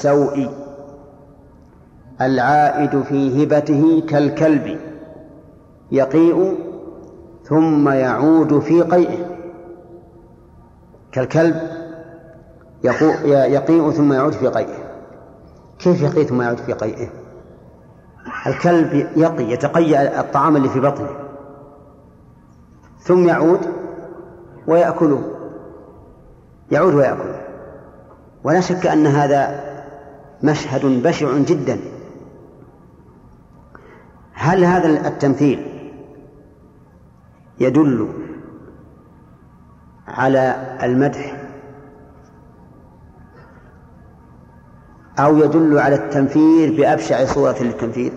السوء العائد في هبته كالكلب يقيء ثم يعود في قيئه. كالكلب يقيء ثم يعود في قيئه. كيف يقيء ثم يعود في قيئه؟ الكلب يقي يتقيأ الطعام اللي في بطنه. ثم يعود ويأكله. يعود ويأكله. ولا شك أن هذا مشهد بشع جدا. هل هذا التمثيل يدل على المدح أو يدل على التنفير بأبشع صورة للتنفير؟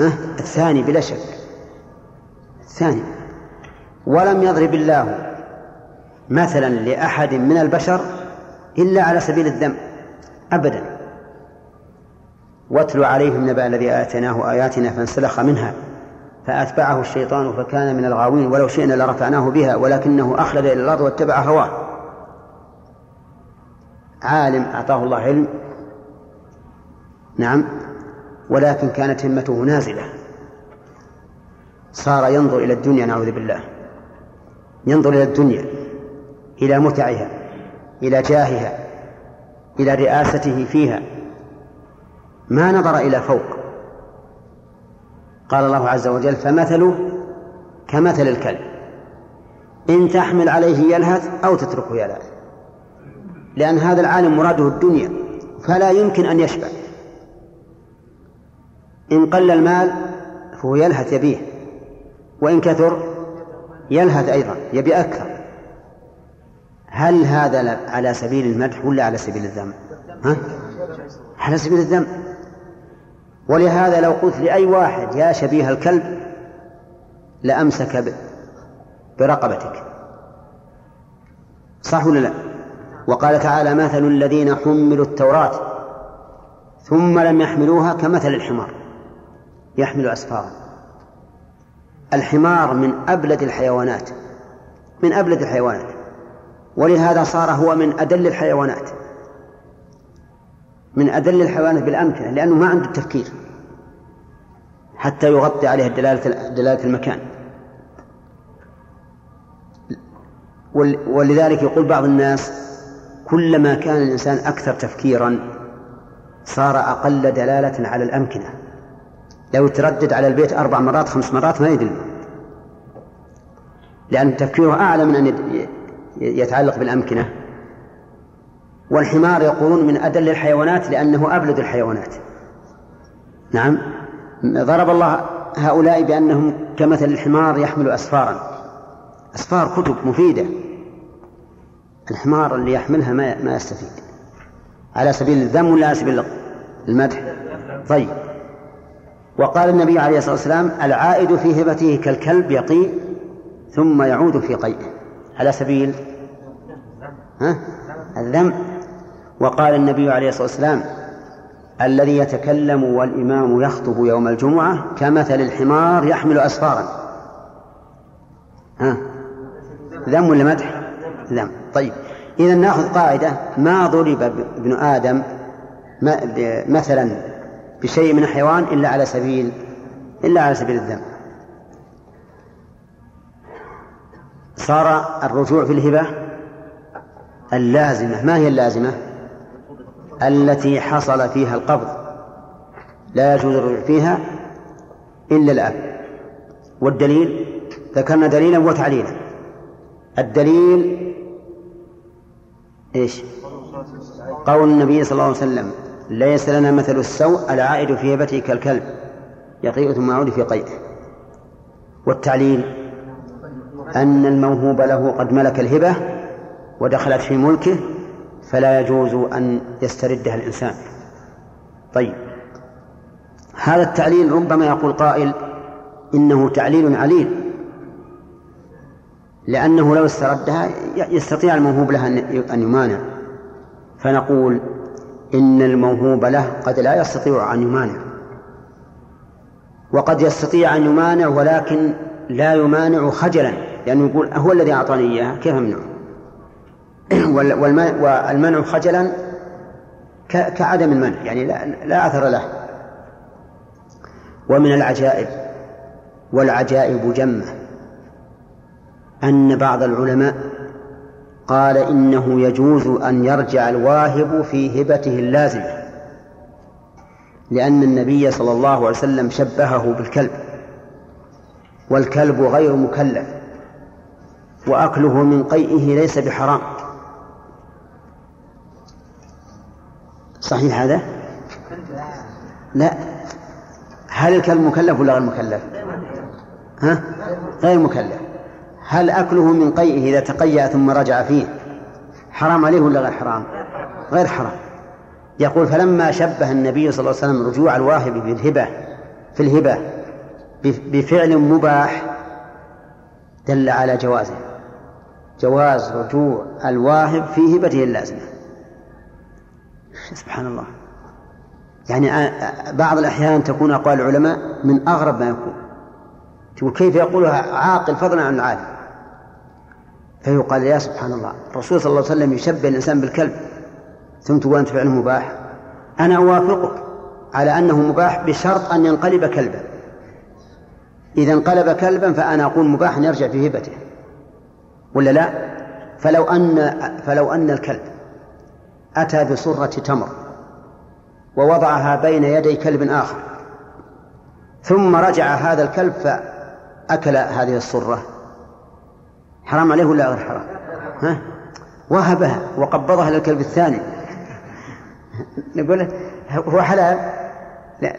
ها؟ الثاني بلا شك. الثاني. ولم يضرب الله مثلا لأحد من البشر إلا على سبيل الذم. أبدا. واتل عليهم نبأ الذي آتيناه آياتنا فانسلخ منها فأتبعه الشيطان فكان من الغاوين ولو شئنا لرفعناه بها ولكنه أخلد إلى الأرض واتبع هواه. عالم أعطاه الله علم. نعم. ولكن كانت همته نازلة. صار ينظر إلى الدنيا نعوذ بالله. ينظر إلى الدنيا إلى متعها إلى جاهها إلى رئاسته فيها. ما نظر إلى فوق. قال الله عز وجل فمثله كمثل الكلب. إن تحمل عليه يلهث أو تتركه يلهث. لأن هذا العالم مراده الدنيا فلا يمكن أن يشبع. إن قل المال فهو يلهث يبيه وإن كثر يلهث أيضا يبي أكثر. هل هذا على سبيل المدح ولا على سبيل الذم؟ ها؟ على سبيل الذم. ولهذا لو قلت لأي واحد يا شبيه الكلب لأمسك برقبتك. صح ولا لا؟ وقال تعالى مثل الذين حملوا التوراة ثم لم يحملوها كمثل الحمار. يحمل أسفارا. الحمار من أبلد الحيوانات من أبلد الحيوانات. ولهذا صار هو من أدل الحيوانات. من أدل الحيوانات بالأمكنة لأنه ما عنده التفكير حتى يغطي عليه دلالة دلالة المكان. ولذلك يقول بعض الناس كلما كان الإنسان أكثر تفكيرا صار أقل دلالة على الأمكنة. لو تردد على البيت أربع مرات خمس مرات ما يدل. لأن تفكيره أعلى من أن يتعلق بالأمكنة. والحمار يقولون من أدل الحيوانات لأنه أبلد الحيوانات. نعم. ضرب الله هؤلاء بأنهم كمثل الحمار يحمل أسفارا. أسفار كتب مفيدة. الحمار اللي يحملها ما ما يستفيد. على سبيل الذم ولا على سبيل المدح؟ طيب. وقال النبي عليه الصلاة والسلام العائد في هبته كالكلب يقي ثم يعود في قيئه. على سبيل؟ ها؟ الذم. وقال النبي عليه الصلاة والسلام الذي يتكلم والإمام يخطب يوم الجمعة كمثل الحمار يحمل أسفارا. ها؟ ذم ولا مدح؟ ذم. طيب. إذا نأخذ قاعدة ما ضرب ابن آدم مثلا بشيء من الحيوان إلا على سبيل إلا على سبيل الذم. صار الرجوع في الهبة اللازمة. ما هي اللازمة؟ التي حصل فيها القبض. لا يجوز الرجوع فيها إلا الآن. والدليل ذكرنا دليلا وتعليلا. الدليل إيش؟ قول النبي صلى الله عليه وسلم ليس لنا مثل السوء العائد في هبته كالكلب يقيء ثم يعود في قيئه. والتعليل أن الموهوب له قد ملك الهبة ودخلت في ملكه فلا يجوز أن يستردها الإنسان. طيب. هذا التعليل ربما يقول قائل إنه تعليل عليل لأنه لو استردها يستطيع الموهوب له أن يمانع. فنقول إن الموهوب له قد لا يستطيع أن يمانع. وقد يستطيع أن يمانع ولكن لا يمانع خجلا. لأنه يقول هو الذي أعطاني إياها كيف أمنعه؟ والمنع خجلا كعدم المنع يعني لا, لا أثر له. ومن العجائب والعجائب جمة. أن بعض العلماء قال إنه يجوز أن يرجع الواهب في هبته اللازمة لأن النبي صلى الله عليه وسلم شبهه بالكلب والكلب غير مكلف وأكله من قيئه ليس بحرام. صحيح هذا؟ لا هل الكلب مكلف ولا غير مكلف؟ ها؟ غير مكلف هل أكله من قيئه إذا تقيأ ثم رجع فيه حرام عليه ولا غير حرام؟ غير حرام يقول فلما شبه النبي صلى الله عليه وسلم رجوع الواهب في الهبة في الهبة بفعل مباح دل على جوازه جواز رجوع الواهب في هبته اللازمة سبحان الله. يعني بعض الأحيان تكون أقوال العلماء من أغرب ما يكون. تقول كيف يقولها عاقل فضلا عن العالم. فيقال يا سبحان الله الرسول صلى الله عليه وسلم يشبه الإنسان بالكلب ثم تقول أنت فعله مباح. أنا أوافقك على أنه مباح بشرط أن ينقلب كلبا. إذا انقلب كلبا فأنا أقول مباح يرجع في هبته. ولا لا؟ فلو أن فلو أن الكلب أتى بصرة تمر ووضعها بين يدي كلب آخر. ثم رجع هذا الكلب فأكل هذه الصرة. حرام عليه ولا غير حرام؟ ها؟ وهبها وقبضها للكلب الثاني. نقول هو حلال؟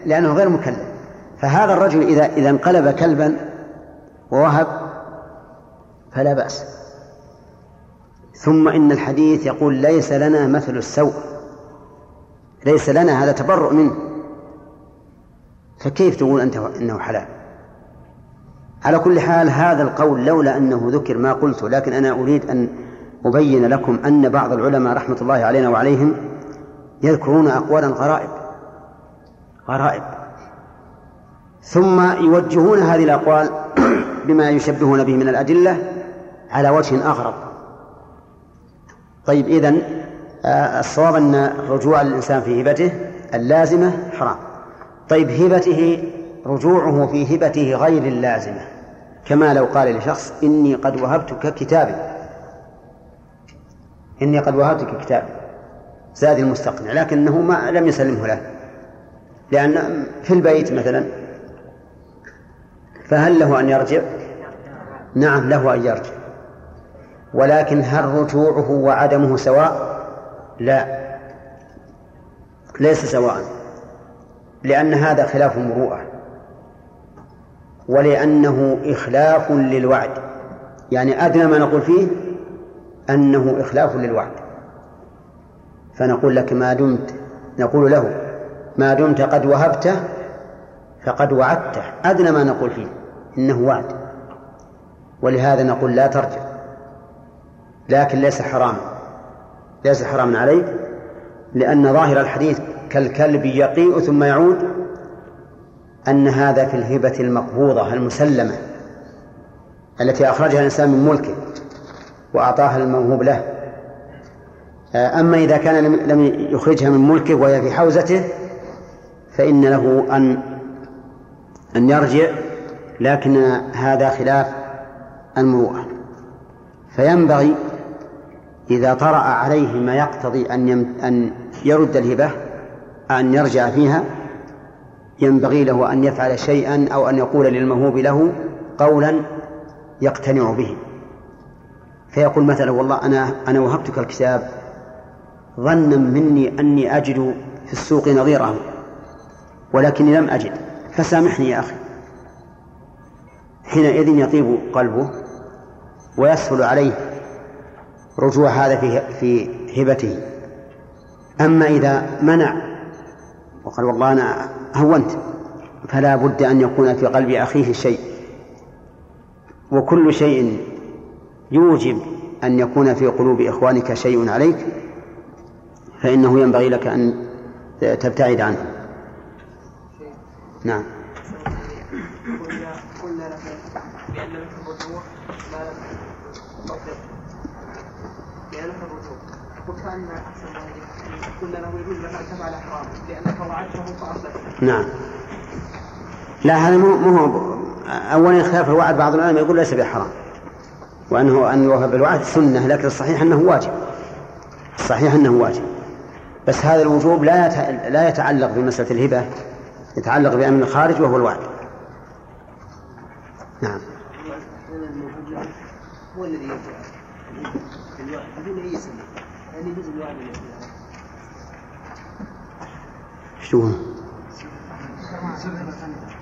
لأنه غير مكلف. فهذا الرجل إذا إذا انقلب كلبا ووهب فلا بأس. ثم إن الحديث يقول ليس لنا مثل السوء. ليس لنا هذا تبرؤ منه. فكيف تقول أنت إنه حلال؟ على كل حال هذا القول لولا أنه ذكر ما قلته لكن أنا أريد أن أبين لكم أن بعض العلماء رحمة الله علينا وعليهم يذكرون أقوالا غرائب غرائب. ثم يوجهون هذه الأقوال بما يشبهون به من الأدلة على وجه أغرب. طيب إذن آه، الصواب أن رجوع الإنسان في هبته اللازمة حرام. طيب هبته رجوعه في هبته غير اللازمة. كما لو قال لشخص إني قد وهبتك كتابي. إني قد وهبتك كتابي. زاد المستقنع لكنه ما لم يسلمه له. لأن في البيت مثلا فهل له أن يرجع؟ نعم له أن يرجع. ولكن هل رجوعه وعدمه سواء؟ لا. ليس سواء. لأن هذا خلاف مروءة. ولأنه إخلاف للوعد. يعني أدنى ما نقول فيه أنه إخلاف للوعد. فنقول لك ما دمت. نقول له ما دمت قد وهبته فقد وعدته. أدنى ما نقول فيه إنه وعد. ولهذا نقول لا ترجع. لكن ليس حراما. ليس حراما عليك لأن ظاهر الحديث كالكلب يقيء ثم يعود أن هذا في الهبة المقبوضة المسلمة التي أخرجها الإنسان من ملكه وأعطاها الموهوب له. أما إذا كان لم يخرجها من ملكه وهي في حوزته فإن له أن أن يرجع لكن هذا خلاف المروءة. فينبغي إذا طرأ عليه ما يقتضي أن أن يرد الهبة أن يرجع فيها ينبغي له أن يفعل شيئا أو أن يقول للموهوب له قولا يقتنع به. فيقول مثلا والله أنا أنا وهبتك الكتاب ظنا مني أني أجد في السوق نظيره ولكني لم أجد. فسامحني يا أخي. حينئذ يطيب قلبه ويسهل عليه رجوع هذا في في هبته. أما إذا منع وقال والله أنا هونت فلا بد أن يكون في قلب أخيه شيء. وكل شيء يوجب أن يكون في قلوب إخوانك شيء عليك فإنه ينبغي لك أن تبتعد عنه. نعم قلنا لك بأن مثل الرجوع ما لم لأن مثل الرجوع قلت أن أحسن قلنا له يجوز لك ان تفعل حرام لانك وعدته فاصلحت نعم لا هذا مو مو اولا خلاف الوعد بعض العلماء يقول ليس بحرام. وانه ان يوفى بالوعد سنة لكن الصحيح أنه واجب. الصحيح أنه واجب. بس هذا الوجوب لا لا يتعلق بمسألة الهبة يتعلق بأمن الخارج وهو الوعد. نعم. هو الذي بدون اي سنه يعني يجوز الوعد شو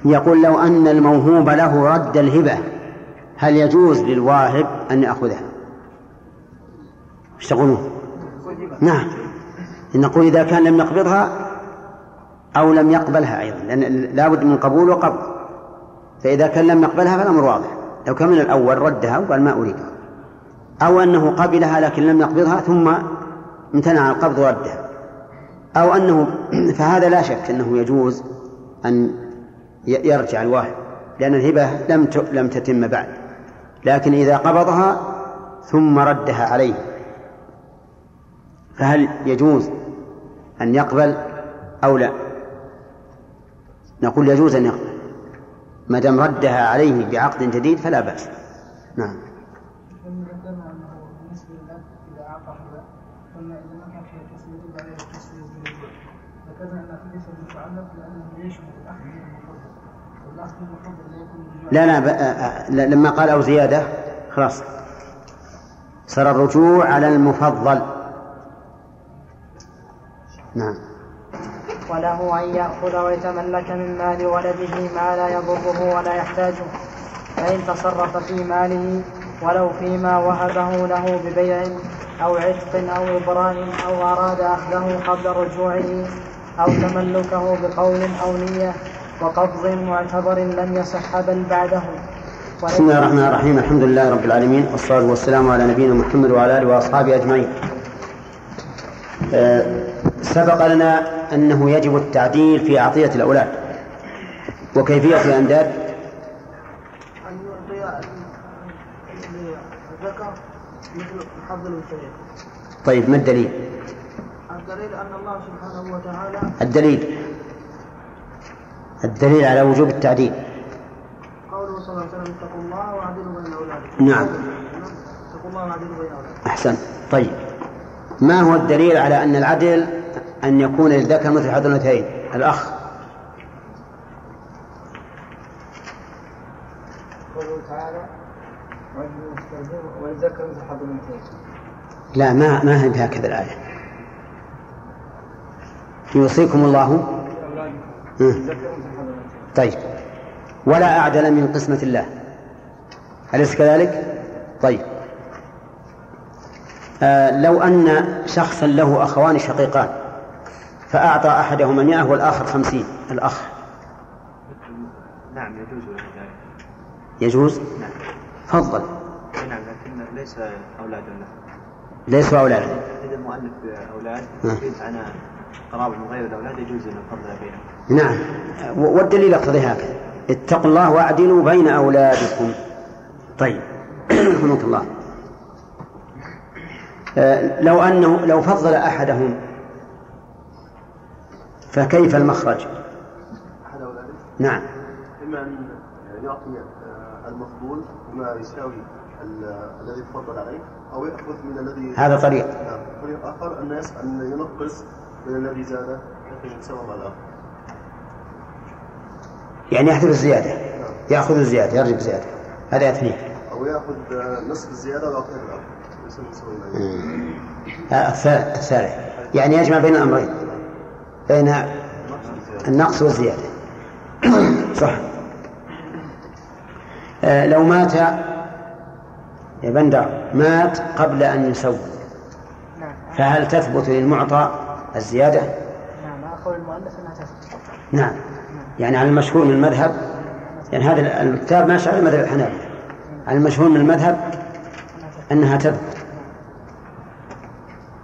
يقول لو أن الموهوب له رد الهبة هل يجوز للواهب أن يأخذها؟ إيش تقولون؟ نعم. نقول إذا كان لم يقبضها أو لم يقبلها أيضا لأن لابد من قبول وقبض. فإذا كان لم يقبلها فالأمر واضح. لو كان من الأول ردها وقال ما أريدها. أو أنه قبلها لكن لم يقبضها ثم امتنع القبض وردها أو أنه فهذا لا شك أنه يجوز أن يرجع الواهب لأن الهبة لم لم تتم بعد لكن إذا قبضها ثم ردها عليه فهل يجوز أن يقبل أو لا؟ نقول يجوز أن يقبل ما دام ردها عليه بعقد جديد فلا بأس. نعم. لا لا لما قال أو زيادة خلاص. صار الرجوع على المفضل. نعم. وله أن يأخذ ويتملك من مال ولده ما لا يضره ولا يحتاجه فإن تصرف في ماله ولو فيما وهبه له ببيع أو عتق أو إبراء أو أراد أخذه قبل رجوعه أو تملكه بقول أو نية وقبض معتبر لم يصح بل بعده بسم الله الرحمن الرحيم. الحمد لله رب العالمين. والصلاة والسلام على نبينا محمد وعلى آله وأصحابه أجمعين. أه سبق لنا أنه يجب التعديل في أعطية الأولاد. وكيفية الأنداد؟ أن يعطي الذكر مثل حظ الأنثيين طيب ما الدليل؟ الدليل أن الله سبحانه وتعالى الدليل. الدليل على وجوب التعديل. قوله صلى الله عليه وسلم اتقوا الله واعدلوا بين أولادكم. نعم. اتقوا الله واعدلوا بين أولادكم. أحسن. طيب. ما هو الدليل على أن العدل أن يكون للذكر مثل حظ الأنثيين؟ الأخ. قوله تعالى مثل حظ الأنثيين. لا ما ما هي هكذا الآية. يوصيكم الله. طيب. ولا أعدل من قسمة الله. أليس كذلك؟ طيب. آه لو أن شخصا له أخوان شقيقان فأعطى أحدهما مئة والآخر خمسين. الأخ. نعم يجوز ذلك يجوز؟ نعم. تفضل. نعم لكن ليس أولادا له. ليسوا أولادا. إذا المؤلف أولاد. يريد أنا قرابة من غير الأولاد يجوز أن نفضل بينهم نعم. والدليل يقتضي هكذا اتقوا الله وأعدلوا بين أولادكم. طيب. رحمك الله. آه، لو أنه لو فضل أحدهم فكيف المخرج؟ أحد أولاده؟ نعم. إما أن يعطي آه، المفضول ما يساوي ال- الذي تفضل عليه أو يأخذ من الذي هذا طريق. نعم طريق آخر الناس أن ينقص من الذي زاد؟ يعني يحذف الزيادة. يأخذ الزيادة يرجع بزيادة هذا اثنين أو يأخذ نصف الزيادة. آه، الثالث الثالث يعني يجمع بين الأمرين. بين النقص والزيادة. صح. آه، لو مات يا بندر مات قبل أن يسوي. نعم. فهل تثبت للمعطى الزيادة؟ نعم أقول المؤلف أنها تثبت نعم. يعني على المشهور من المذهب يعني هذا الكتاب ماشي على مذهب الحنابلة. على المشهور من المذهب أنها تثبت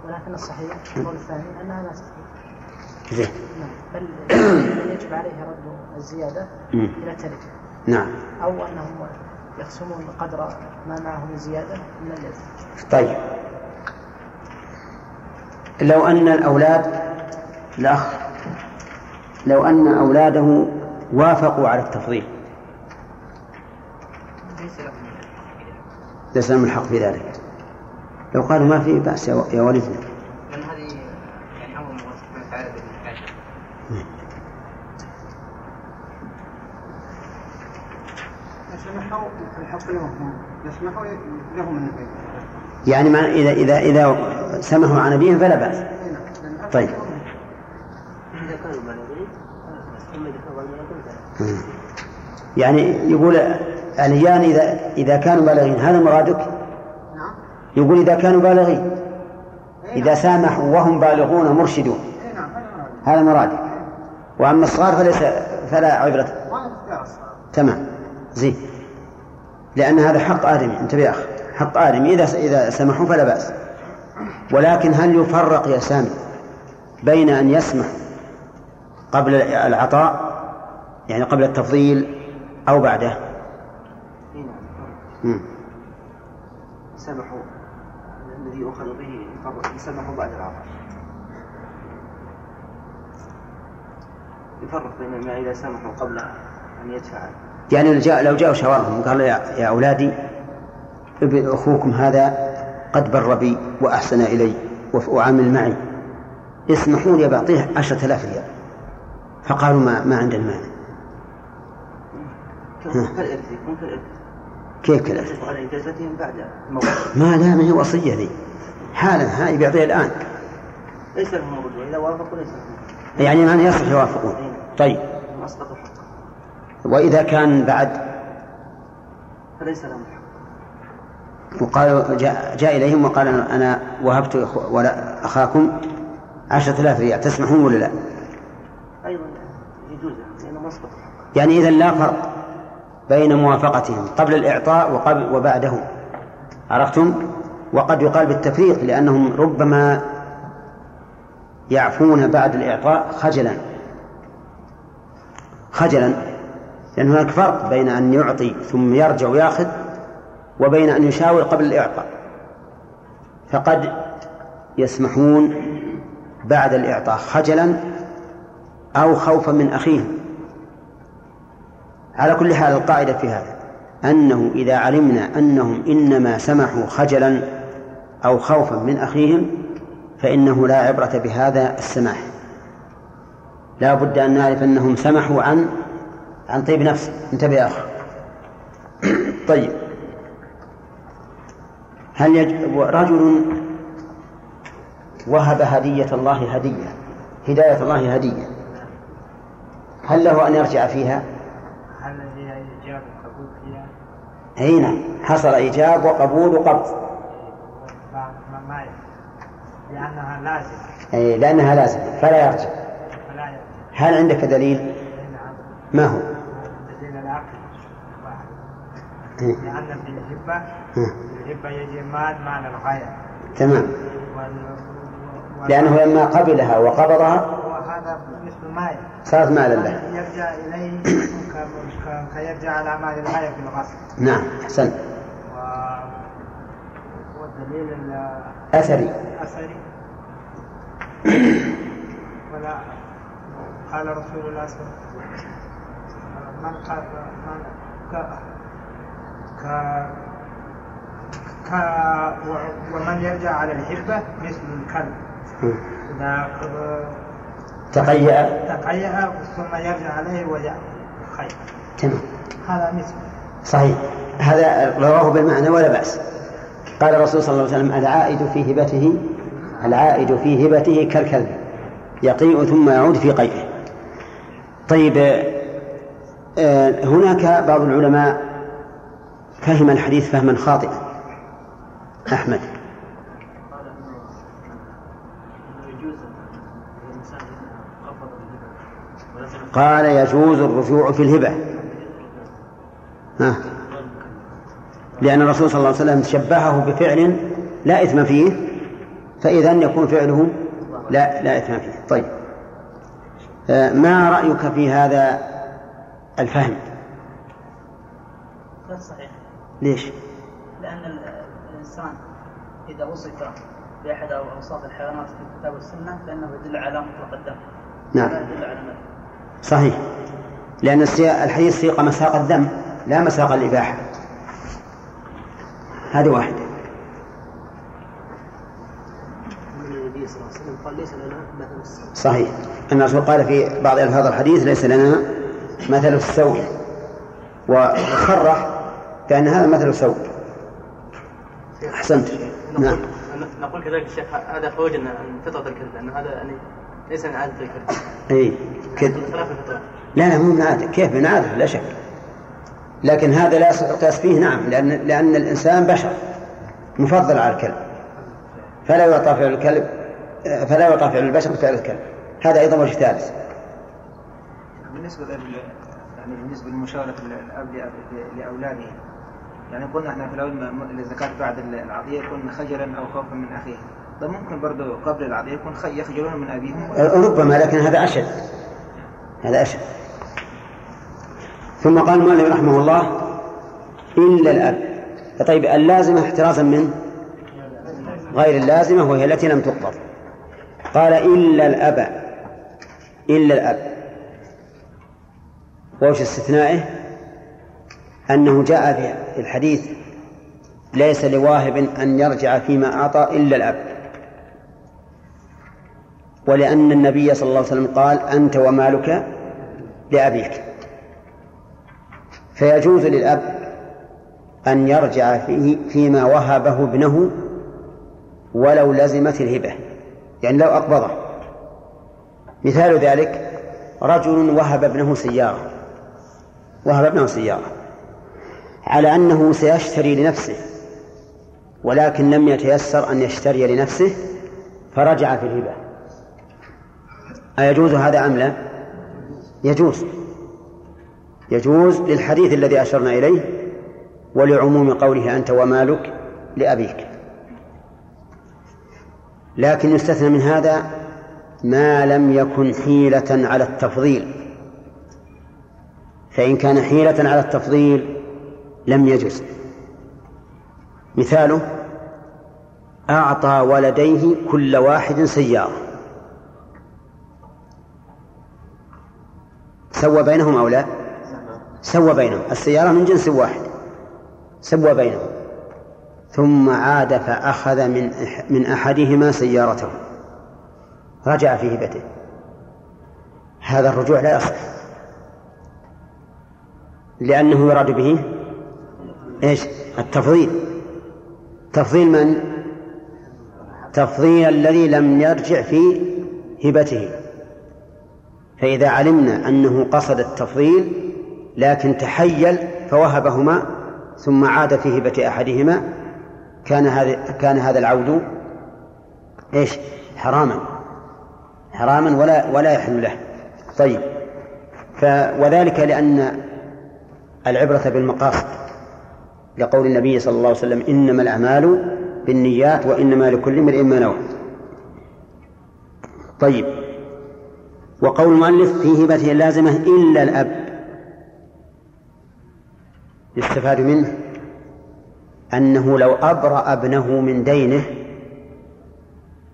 ولكن الصحيح القول الثاني أنها لا تثبت زين. نعم. بل يجب عليه رد الزيادة. إلى التركة نعم. أو أنهم يقسمون قدر ما معه من زيادة من اليد طيب. لو أن الأولاد الأخ لو أن أولاده وافقوا على التفضيل. ليس لهم الحق في ذلك. لو قالوا ما في بأس يا والدنا. يعني يسمحوا الحق لهم يسمحوا لهم النبي يعني ما إذا إذا إذا سمحوا عن أبيهم فلا بأس. طيب. يعني يقول الأيان إذا إذا كانوا بالغين. هذا مرادك؟ يقول إذا كانوا بالغين. إذا سامحوا وهم بالغون مرشدون. هذا مراد هذا مرادك. وأما الصغار فليس فلا عبرة. تمام. زين. لأن هذا حق آدمي. انتبه يا أخ حق آدمي إذا إذا سمحوا فلا بأس. ولكن هل يفرق يا سامي بين أن يسمح قبل العطاء يعني قبل التفضيل أو بعده؟ اي نعم. سمحوا. الذي يؤخذ به سمحوا بعد العطاء. يفرق بين ما إذا سمحوا قبل أن يدفع. يعني لو جاء لو جاءوا شاورهم قال يا, يا أولادي ابن أخوكم هذا قد بر بي وأحسن إلي وعمل معي. اسمحوا لي بعطيه عشرة آلاف ريال. فقالوا ما ما عندنا مانع. كالإرث؟ يكون كالإرث. كيف يجب على إجازتهم بعد الموت. ما لا ما هي وصية ذي حالا هاي بيعطيها الآن. ليس لهم رجوع إذا وافقوا ليس لهم يعني ما يصح يوافقون. طيب. وإذا كان بعد؟ فليس لهم حق وقالوا جاء, جاء إليهم وقال أنا- وهبت ولا أخاكم عشرة آلاف ريال تسمحون ولا لا؟ أيضا يجوز أسقطوا حقا يعني إذا لا فرق بين موافقتهم قبل الإعطاء وقبل وبعده عرفتم؟ وقد يقال بالتفريق لأنهم ربما يعفون بعد الإعطاء خجلا. خجلا لأن هناك فرق بين أن يعطي ثم يرجع ويأخذ وبين أن يشاور قبل الإعطاء. فقد يسمحون بعد الإعطاء خجلا أو خوفا من أخيهم. على كل حال القاعدة في هذا أنه إذا علمنا أنهم إنما سمحوا خجلا أو خوفا من أخيهم فإنه لا عبرة بهذا السماح. لا بد أن نعرف أنهم سمحوا عن عن طيب نفس انتبه يا أخي طيب. هل يج... رجل وهب هدية الله هدية هداية الله هدية هل له أن يرجع فيها؟ هل هي إيجاب قبول فيها؟ أي نعم حصل إيجاب وقبول وقبض ما. لأنها لازم أي لأنها لازمة فلا يرجع فلا يرجع هل عندك دليل؟ نعم ما هو؟ دليل العقل واحد إيه. لأن في الهبة إيه. الهبة يجي مال معنى الغاية تمام. لأنه لما قبلها وقبضها وهذا مثل ماء صارت مالا له يرجع إليه كيرجع على مال الغاية في الغصب نعم أحسنت. و... والدليل الأثري ولا قال رسول الله صلى الله عليه وسلم من قال من ك ك و- ومن يرجع على الحبة مثل الكلب. إذا تقيأ؟ تقيأ ثم يرجع عليه ويأكل. خير. تمام. هذا مثل. صحيح. هذا رواه بالمعنى ولا بأس. قال الرسول صلى الله عليه وسلم العائد في هبته العائد في هبته كالكلب. يقيء ثم يعود في قيئه. طيب آه، هناك بعض العلماء فهم الحديث فهما خاطئا. أحمد. قال يجوز الرجوع في الهبة. ها. لأن الرسول صلى الله عليه وسلم شبهه بفعل لا إثم فيه فإذا يكون فعله لا لا إثم فيه. طيب. آه، ما رأيك في هذا الفهم؟ صحيح. ليش؟ لأن ال- الإنسان إذا وصف بأحد أوصاف الحيوانات في الكتاب والسنة فإنه يدل على مطلق الدم. نعم. لا يدل على صحيح. لأن السيا- الحديث سيق مساق الدم لا مساق الإباحة. هذه واحدة. النبي صلى الله عليه وسلم قال ليس لنا مثل السوء. صحيح. أن الرسول قال في بعض ألفاظ الحديث ليس لنا مثل السوء. وخرح كأن هذا مثل السوء أحسنت. نعم. نقول كذلك الشيخ هذا فوجنا من فطرة الكذب لأن هذا يعني ليس من عادة الكذب. أي كذب. لا لا مو من عادة. كيف من عادة؟ لا شك. لكن هذا لا يصح القياس فيه نعم. لأن لأن الإنسان بشر مفضل على الكلب. فلا يعطى فعل الكلب فلا يعطى فعل البشر فعل الكلب. هذا أيضا وجه ثالث. بالنسبة لل... يعني بالنسبة لمشاورة الأب لأب- لأولاده يعني قلنا إحنا في الأول م- الزكاة بعد العطية يكون خجلا أو خوفا من أخيه. طيب ممكن برضه قبل العطية يكون يخجلون من أبيهم ربما لكن هذا أشد. هذا أشد. ثم قال المؤلف رحمه الله إلا الأب. طيب اللازمة احترازا من؟ غير اللازمة وهي التي لم تقبض. قال إلا الأب. إلا الأب. ووجه استثنائه؟ أنه جاء في الحديث ليس لواهب أن يرجع فيما أعطى إلا الأب. ولأن النبي صلى الله عليه وسلم قال أنت ومالك لأبيك. فيجوز للأب أن يرجع فيه فيما وهبه ابنه ولو لزمت الهبة. يعني لو أقبضه. مثال ذلك رجل وهب ابنه سيارة. وهب ابنه سيارة. على أنه سيشتري لنفسه ولكن لم يتيسر أن يشتري لنفسه فرجع في الهبة. أيجوز هذا أم لا؟ يجوز. يجوز للحديث الذي أشرنا إليه ولعموم قوله أنت ومالك لأبيك. لكن يستثنى من هذا ما لم يكن حيلة على التفضيل. فإن كان حيلة على التفضيل لم يجز. مثاله أعطى ولديه كل واحد سيارة. سوى بينهم أو لا؟ سوى بينهم. السيارة من جنس واحد. سوى بينهم. ثم عاد فأخذ من من أحدهما سيارته. رجع في هبته. هذا الرجوع لا يصح. لأنه يراد به إيش؟ التفضيل تفضيل من؟ تفضيل الذي لم يرجع في هبته فإذا علمنا أنه قصد التفضيل لكن تحيل فوهبهما ثم عاد في هبة أحدهما كان هذا كان هذا العود إيش؟ حراما حراما ولا ولا يحل له طيب ف وذلك لأن العبرة بالمقاصد لقول النبي صلى الله عليه وسلم إنما الأعمال بالنيات وإنما لكل امرئ ما نوى. طيب. وقول المؤلف في هبته اللازمة إلا الأب. يستفاد منه أنه لو أبرأ ابنه من دينه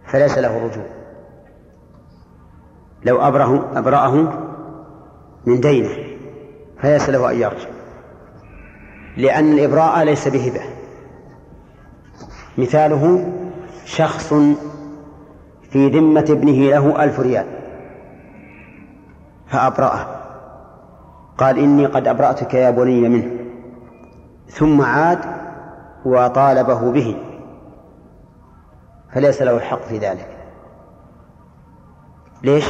فليس له رجوع. لو أبره أبرأه من دينه فليس له أن يرجع. لأن الإبراء ليس بهبة مثاله شخص في ذمة ابنه له ألف ريال. فأبرأه. قال إني قد أبرأتك يا بني منه. ثم عاد وطالبه به. فليس له الحق في ذلك. ليش؟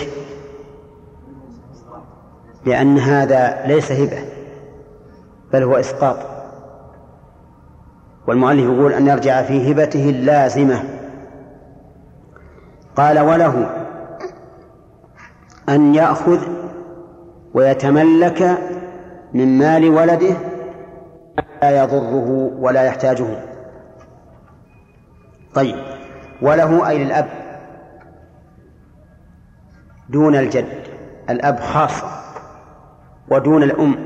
لأن هذا ليس هبة بل هو إسقاط. والمؤلف يقول أن يرجع في هبته اللازمة. قال وله أن يأخذ ويتملك من مال ولده لا يضره ولا يحتاجه. طيب وله أي للأب؟ دون الجد الأب خاصة ودون الأم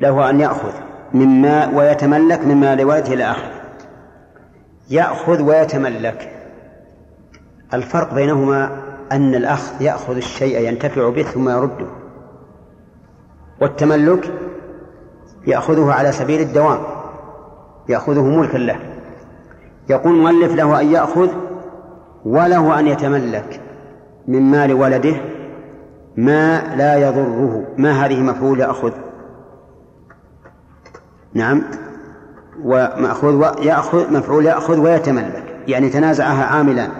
له أن يأخذ. مما ويتملك مما لولده إلى آخره. يأخذ ويتملك. الفرق بينهما أن الأخ يأخذ الشيء ينتفع به ثم يرده. والتملك يأخذه على سبيل الدوام يأخذه ملكا له. يقول المؤلف له أن يأخذ وله أن يتملك من مال ولده ما لا يضره ما هذه مفعول يأخذ؟ نعم. ومأخوذ يأخذ مفعول يأخذ ويتملك. يعني تنازعها عاملان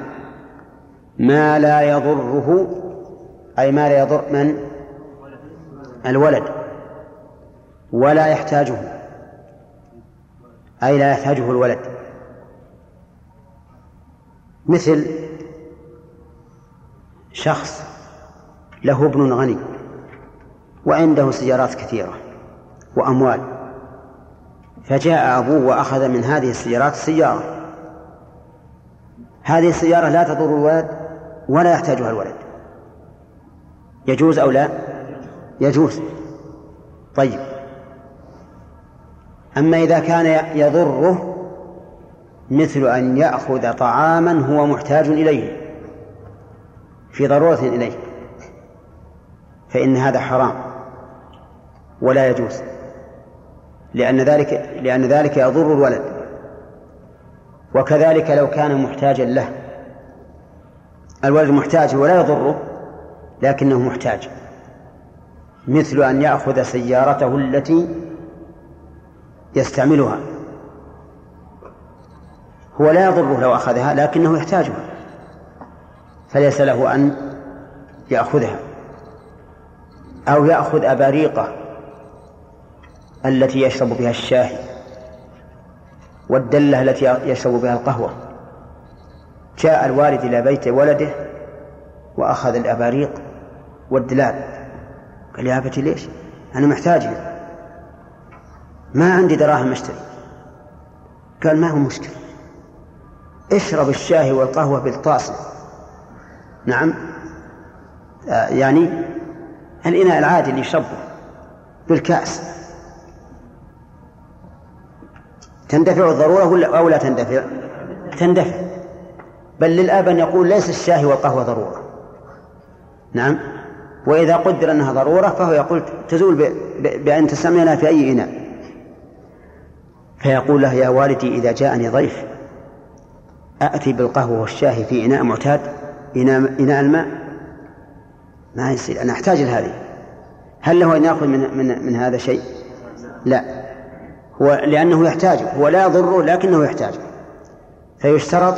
ما لا يضره أي ما لا يضر من؟ الولد. ولا يحتاجه. أي لا يحتاجه الولد. مثل شخص له ابن غني وعنده سيارات كثيرة وأموال. فجاء أبوه وأخذ من هذه السيارات سيارة. هذه السيارة لا تضر الولد ولا يحتاجها الولد. يجوز أو لا؟ يجوز. طيب. أما إذا كان يضره مثل أن يأخذ طعاما هو محتاج إليه في ضرورة إليه فإن هذا حرام ولا يجوز. لأن ذلك لأن ذلك يضر الولد. وكذلك لو كان محتاجا له. الولد محتاج ولا يضره لكنه محتاج. مثل أن يأخذ سيارته التي يستعملها. هو لا يضره لو أخذها لكنه يحتاجها. فليس له أن يأخذها. أو يأخذ أباريقه. التي يشرب بها الشاهي والدلة التي يشرب بها القهوة. جاء الوالد إلى بيت ولده وأخذ الأباريق والدلال قال يا أبتي ليش؟ أنا محتاج ما عندي دراهم أشتري. قال ما هو مشكلة. اشرب الشاي والقهوة بالطاسة. نعم. آه يعني الإناء العادي اللي يشربه بالكأس. تندفع الضرورة ولا أو لا تندفع؟ تندفع. بل للآب أن يقول ليس الشاي والقهوة ضرورة. نعم. وإذا قدر أنها ضرورة فهو يقول تزول بأن تستعملها في أي إناء. فيقول له يا والدي إذا جاءني ضيف أأتي بالقهوة والشاي في إناء معتاد إناء, إناء الماء. ما يصير. أنا أحتاج لهذه هل له أن يأخذ من, من, من هذا شيء؟ لا. هو لأنه يحتاج هو لا يضره لكنه يحتاج. فيشترط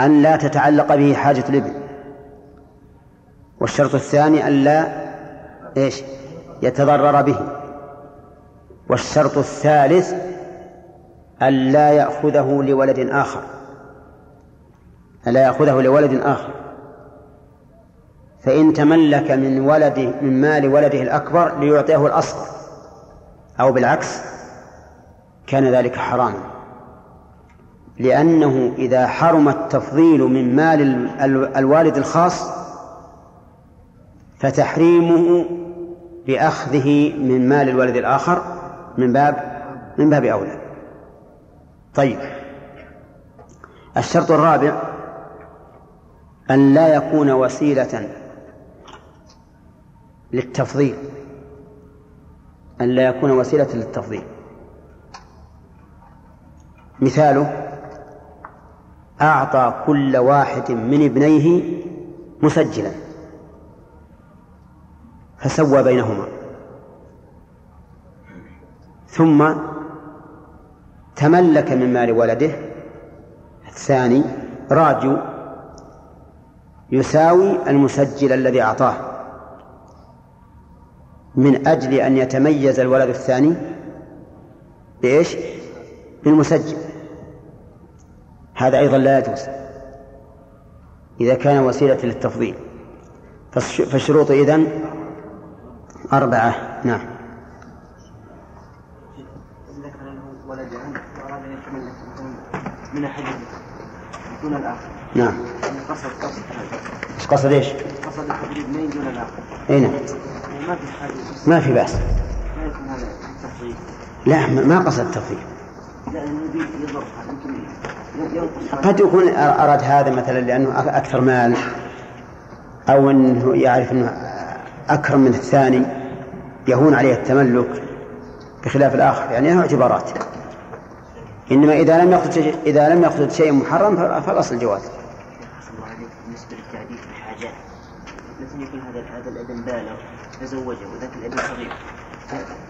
أن لا تتعلق به حاجة الابن والشرط الثاني أن لا إيش؟ يتضرر به. والشرط الثالث أن لا يأخذه لولد آخر. ألا يأخذه لولد آخر. فإن تملك من ولده من مال ولده الأكبر ليعطيه الأصغر أو بالعكس كان ذلك حراما لأنه إذا حرم التفضيل من مال الوالد الخاص فتحريمه بأخذه من مال الولد الآخر من باب من باب أولى. طيب. الشرط الرابع أن لا يكون وسيلة للتفضيل. أن لا يكون وسيلة للتفضيل. مثاله أعطى كل واحد من ابنيه مسجلا. فسوى بينهما. ثم تملك من مال ولده الثاني راديو يساوي المسجل الذي أعطاه. من أجل أن يتميز الولد الثاني؟ بإيش؟ بالمسجل. هذا أيضا لا يجوز. إذا كان وسيلة للتفضيل. فالشروط إذن أربعة. نعم. من أحد دون الآخر نعم. قصد قصد. قصد إيش؟ قصد تقريب اثنين دون الآخر؟ اي نعم. ما في بأس. لا ما قصد التفضيل. قد يكون أراد هذا مثلا لأنه أكثر مال أو أنه يعرف أنه أكرم من الثاني يهون عليه التملك بخلاف الآخر. يعني له اعتبارات. إنما إذا لم يقصد إذا لم يقصد شيء محرم فالأصل عليك بالنسبة للتعديل في الحاجات مثلا يكون هذا هذا الابن بالغ. تزوجه وذاك الابن صغير.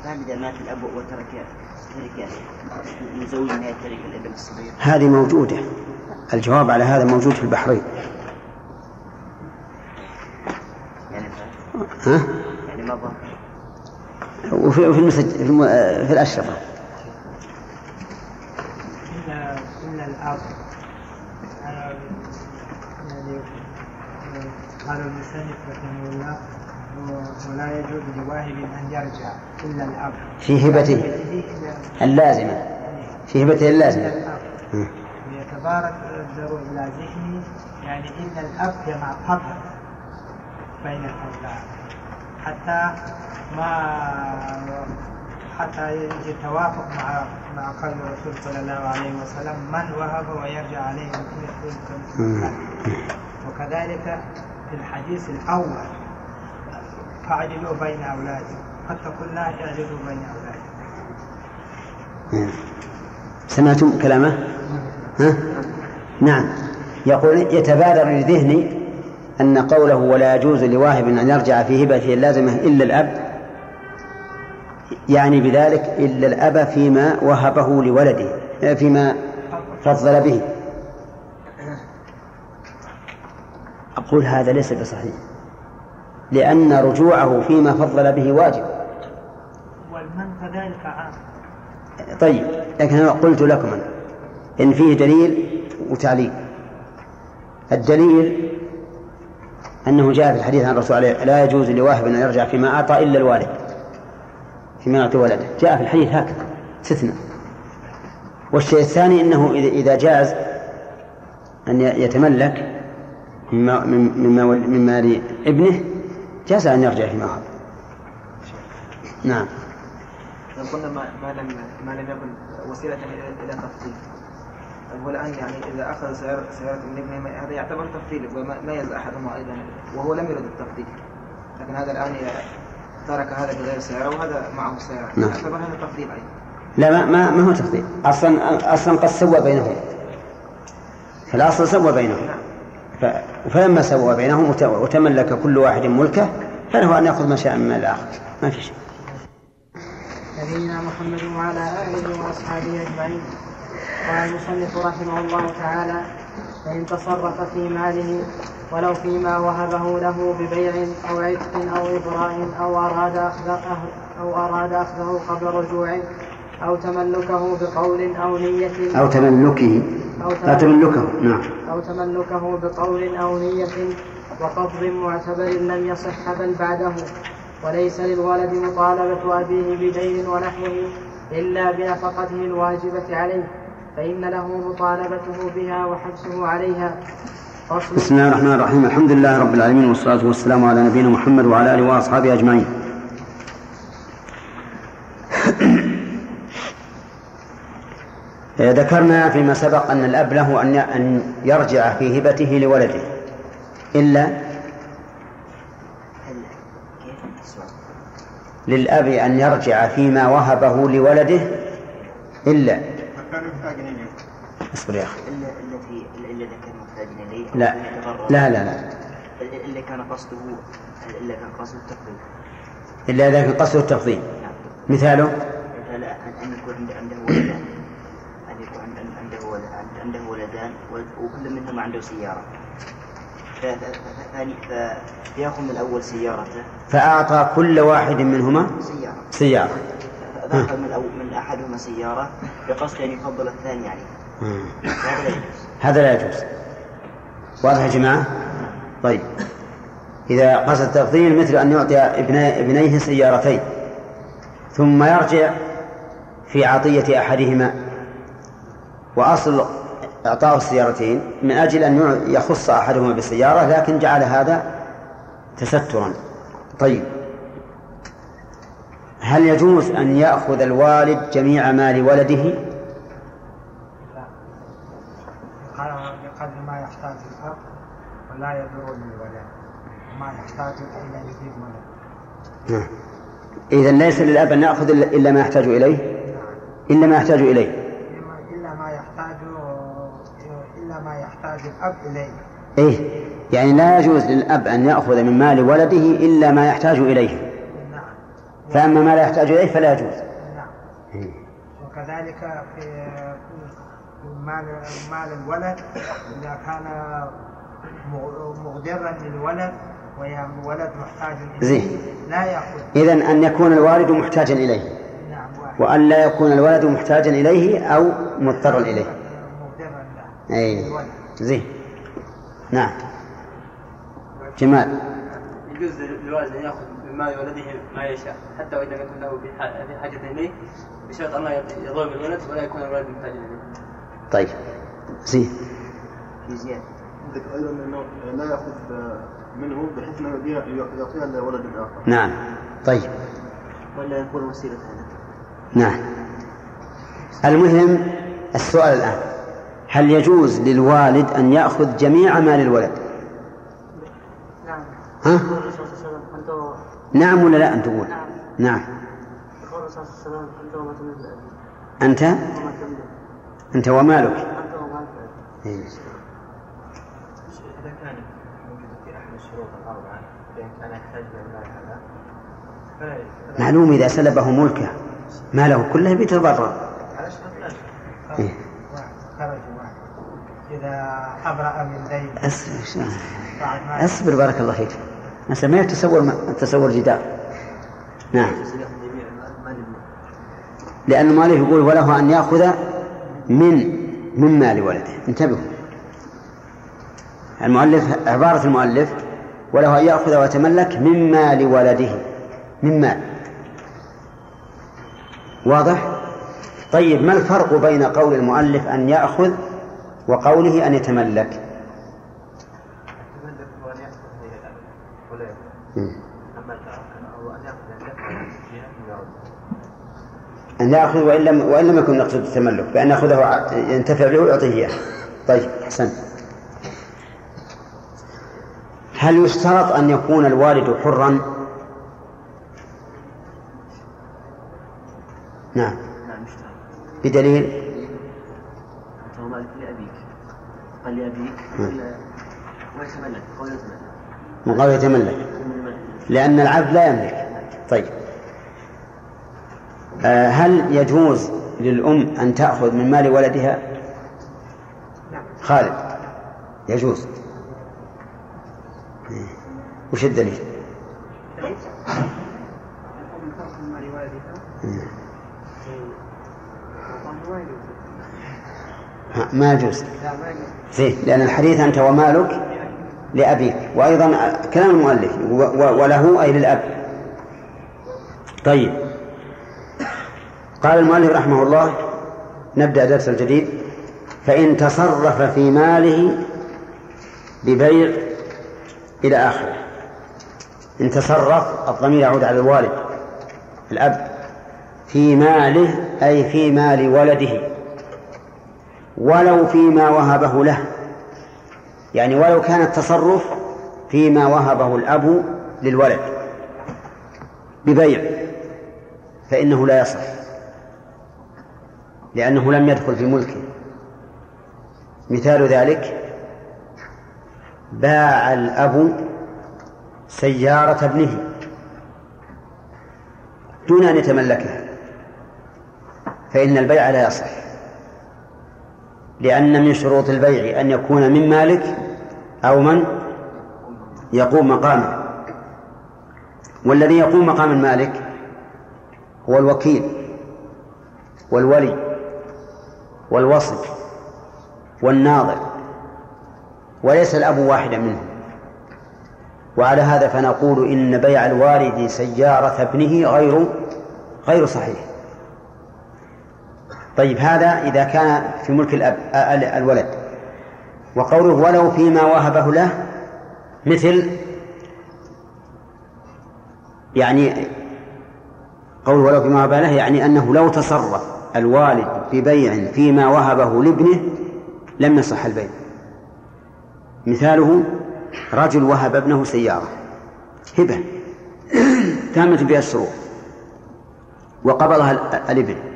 فهل إذا مات الأب وترك ترك يزوج ما يترك الابن الصغير؟ هذه موجودة. الجواب على هذا موجود في البحرين. يعني ها؟ يعني ما ظهر وفي وفي المسج في, الم... في الأشرفة. إلا إلا الأب يعني قال المسلم رحمه الله ولا يجوز لواهب أن يرجع إلا الأب. في هبته. إلا- اللازمة. في هبته إلا اللازمة. ويتبارك الضرور إلى ذهني يعني إن الأب يجمع فضل بين الأولاد. حتى ما حتى يجي توافق مع مع قول الرسول صلى الله عليه وسلم من وهب ويرجع عليه مثل. وكذلك في الحديث الأول فاعدلوا بين أولادكم تقول لا اعدلوا بين أولادكم. سمعتم كلامه؟ ها؟ نعم يقول يتبادر لذهني أن قوله ولا يجوز لواهب أن يرجع في هبته اللازمة إلا الأب يعني بذلك إلا الأب فيما وهبه لولده فيما فضل به أقول هذا ليس بصحيح لأن رجوعه فيما فضل به واجب. والمن كذلك عام طيب لكن أنا قلت لكم أنا إن فيه دليل وتعليل. الدليل أنه جاء في الحديث عن الرسول عليه لا يجوز لواهب أن يرجع فيما أعطى إلا الوالد فيما يعطي ولده. جاء في الحديث هكذا استثناء والشيء الثاني أنه إذا جاز أن يتملك مما مما من مال ابنه جاز أن يرجع فيما أخذ نعم. لو قلنا ما, ما لم ما لم يكن وسيلة إلى إلى تفضيل. هو الآن يعني إذا أخذ سيارة سيارة من ابنه هذا يعتبر تفضيل وميز أحدهما أيضا وهو لم يرد التفضيل. لكن هذا الآن ترك هذا بغير سيارة وهذا معه سيارة. نعم. يعتبر هذا تفضيل أيضا. لا ما ما, ما هو تفضيل. أصلا أصلا قد سوى بينهم. في الأصل سوى بينهم. ف... فلما سوى بينهم وت... وتملك كل واحد ملكه فله أن يأخذ ما شاء من الآخر. ما في شيء. نبينا محمد وعلى آله وأصحابه أجمعين. قال المصنف رحمه الله تعالى فإن تصرف في ماله ولو فيما وهبه له ببيع أو عتق أو إبراء أو أراد أخذ أو أراد أخذه قبل رجوعه أو تملكه بقول أو نية أو تملكه أو تملكه. نعم. أو تملكه بقول أو نية وقبض معتبر لم يصح بل بعده. وليس للولد مطالبة أبيه بدين ونحوه إلا بنفقته الواجبة عليه فإن له مطالبته بها وحبسه عليها. بسم الله الرحمن الرحيم. الحمد لله رب العالمين والصلاة والسلام على نبينا محمد وعلى آله وأصحابه أجمعين. ذكرنا فيما سبق أن الأب له أن أن يرجع في هبته لولده. إلا؟ للأب أن يرجع فيما وهبه لولده. إلا اصبر يا أخي. إلا إذا كان محتاجا إليه لا. لا لا لا. إلا كان قصده إلا كان قصده التقديم إلا إذا كان قصده التفضيل نعم. مثاله؟ مثلا أن يكون عنده عنده ولدان أن يكون عنده عنده ولد ولد- وكل منهما عنده سيارة. فيأخذ من الأول سيارته. فأعطى كل واحد منهما سيارة. سيارة. فأخذ من الأول من أحدهما سيارة بقصد أن يفضل الثاني عليه. هذا لا يجوز. هذا لا يجوز. واضح يا جماعة؟ طيب. إذا قصد التفضيل مثل أن يعطي ابني ابنيه سيارتين ثم يرجع في عطية أحدهما. وأصل إعطاه السيارتين من أجل أن يخص أحدهما بالسيارة لكن جعل هذا تسترا. طيب. هل يجوز أن يأخذ الوالد جميع مال ولده؟ بقدر ما يحتاج الأب ولا يضر للولد ما يحتاج إلى يجيب ولد نعم. إذا ليس للأب أن يأخذ إلا ما يحتاج إليه؟ إلا ما يحتاج إليه. يحتاج الأب إليه إيه يعني لا يجوز للأب أن يأخذ من مال ولده إلا ما يحتاج إليه. نعم. فأما ما لا يحتاج إليه فلا يجوز. نعم. إيه. وكذلك في مال مال الولد إذا كان مغدرا للولد والولد محتاج إليه زين. لا يأخذ. إذا أن يكون الوالد محتاجا إليه. نعم. وأن لا يكون الولد محتاجا إليه أو مضطرا إليه. مغدرا له أي الولد زين. نعم. جمال. يجوز للوالد أن يأخذ من مال ولده ما يشاء حتى وان لم يكن له بح- بحاجه إليه بشرط أن لا يضر بالولد ولا يكون الولد محتاجا إليه. طيب. زين. في زيادة. عندك أيضا أنه لا يأخذ منه بحيث أنه يعطيها لولد آخر. نعم. طيب. ولا يكون وسيلة هذا. نعم. المهم السؤال الآن. هل يجوز للوالد أن يأخذ جميع مال الولد؟ نعم. ها؟ يقول الرسول صلى الله عليه وسلم أنت نعم ولا لا أن تقول؟ نعم. نعم. يقول الرسول صلى الله عليه وسلم أنت؟ وما تملك أنت ومالك. إيه. إذا كان موجود في أحد الشروط الأربعة كان يحتاج إلى هذا معلوم إذا سلبه ملكه ماله كله بيتضرر. إيه. أبرأ من دين أصبر ما أصبر بارك الله فيك. أنا سمعت تصور تصور جدار نعم. لأن ماله يقول وله أن يأخذ من من مال ولده. انتبهوا. المؤلف عبارة المؤلف وله أن يأخذ ويتملك من مال ولده. من مال. واضح؟ طيب ما الفرق بين قول المؤلف أن يأخذ وقوله أن يتملك؟ أن ولا يأخذ وإن لم وإن لم يكن يقصد التملك بأن يأخذه ينتفع به ويعطيه إياه. طيب أحسن هل يشترط أن يكون الوالد حرا؟ نعم نعم بدليل أنت ومالك لأبيك قال لأبيك نعم. ويتملك قول يتملك من قول يتملك لأن العبد لا يملك طيب آه، هل يجوز للأم أن تأخذ من مال ولدها؟ خالد يجوز إيه. وش الدليل؟ إيه. ها، ما يجوز. زين لأن الحديث أنت ومالك لأبيك وأيضا كلام المؤلف وله أي للأب. طيب. قال المؤلف رحمه الله نبدأ درس الجديد. فإن تصرف في ماله ببيع إلى آخره. إن تصرف الضمير يعود على الوالد الأب في ماله أي في مال ولده. ولو فيما وهبه له. يعني ولو كان التصرف فيما وهبه الأب للولد ببيع فإنه لا يصح لأنه لم يدخل في ملكه. مثال ذلك باع الأب سيارة ابنه دون أن يتملكها فإن البيع لا يصح. لأن من شروط البيع أن يكون من مالك أو من يقوم مقامه. والذي يقوم مقام المالك هو الوكيل والولي والوصي والناظر وليس الأب واحدا منهم. وعلى هذا فنقول إن بيع الوالد سيارة ابنه غير غير صحيح. طيب هذا إذا كان في ملك الأب آه، الولد. وقوله ولو فيما وهبه له مثل يعني قول ولو فيما وهبه له يعني أنه لو تصرف الوالد ببيع فيما وهبه لابنه لم يصح البيع. مثاله رجل وهب ابنه سيارة. هبة. تامة بها الشروط وقبضها الابن.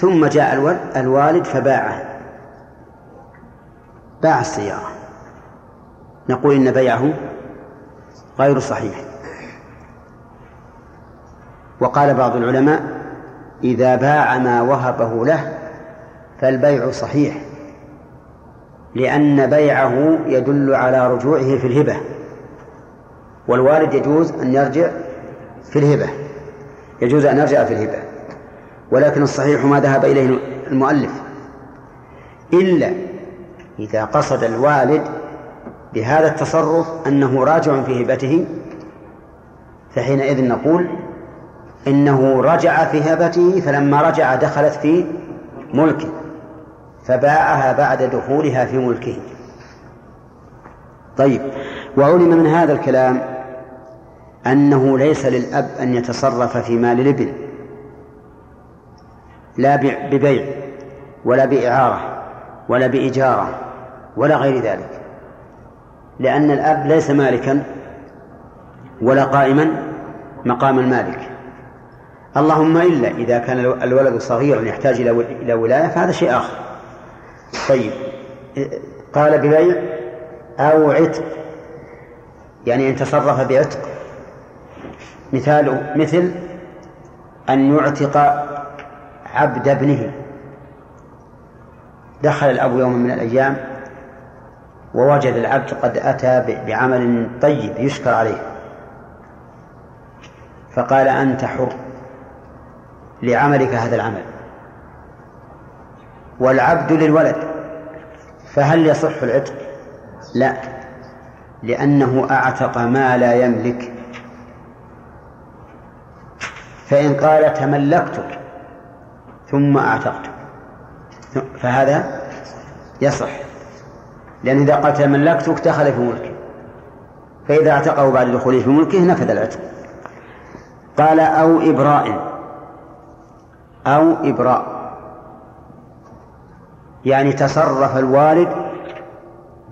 ثم جاء الوالد فباعه. باع السيارة. نقول إن بيعه غير صحيح. وقال بعض العلماء إذا باع ما وهبه له فالبيع صحيح لأن بيعه يدل على رجوعه في الهبة. والوالد يجوز أن يرجع في الهبة. يجوز أن يرجع في الهبة. ولكن الصحيح ما ذهب إليه المؤلف. إلا إذا قصد الوالد بهذا التصرف أنه راجع في هبته فحينئذ نقول إنه رجع في هبته فلما رجع دخلت في ملكه فباعها بعد دخولها في ملكه. طيب وعلم من هذا الكلام أنه ليس للأب أن يتصرف في مال الابن. لا ببيع ولا بإعارة ولا بإجارة ولا غير ذلك. لأن الأب ليس مالكا ولا قائما مقام المالك. اللهم إلا إذا كان الولد صغيرا يحتاج إلى ولاية فهذا شيء آخر. طيب قال ببيع أو عتق. يعني إن تصرف بعتق مثال مثل أن يعتق عبد ابنه. دخل الأب يوما من الأيام ووجد العبد قد أتى بعمل طيب يشكر عليه. فقال أنت حر لعملك هذا العمل. والعبد للولد فهل يصح العتق؟ لا لأنه أعتق ما لا يملك. فإن قال تملكتك ثم أعتقتك فهذا يصح. لأن إذا قال تملكتك دخل في ملكه فإذا اعتقه بعد دخوله في ملكه نفذ العتق. قال أو إبراء. أو إبراء. يعني تصرف الوالد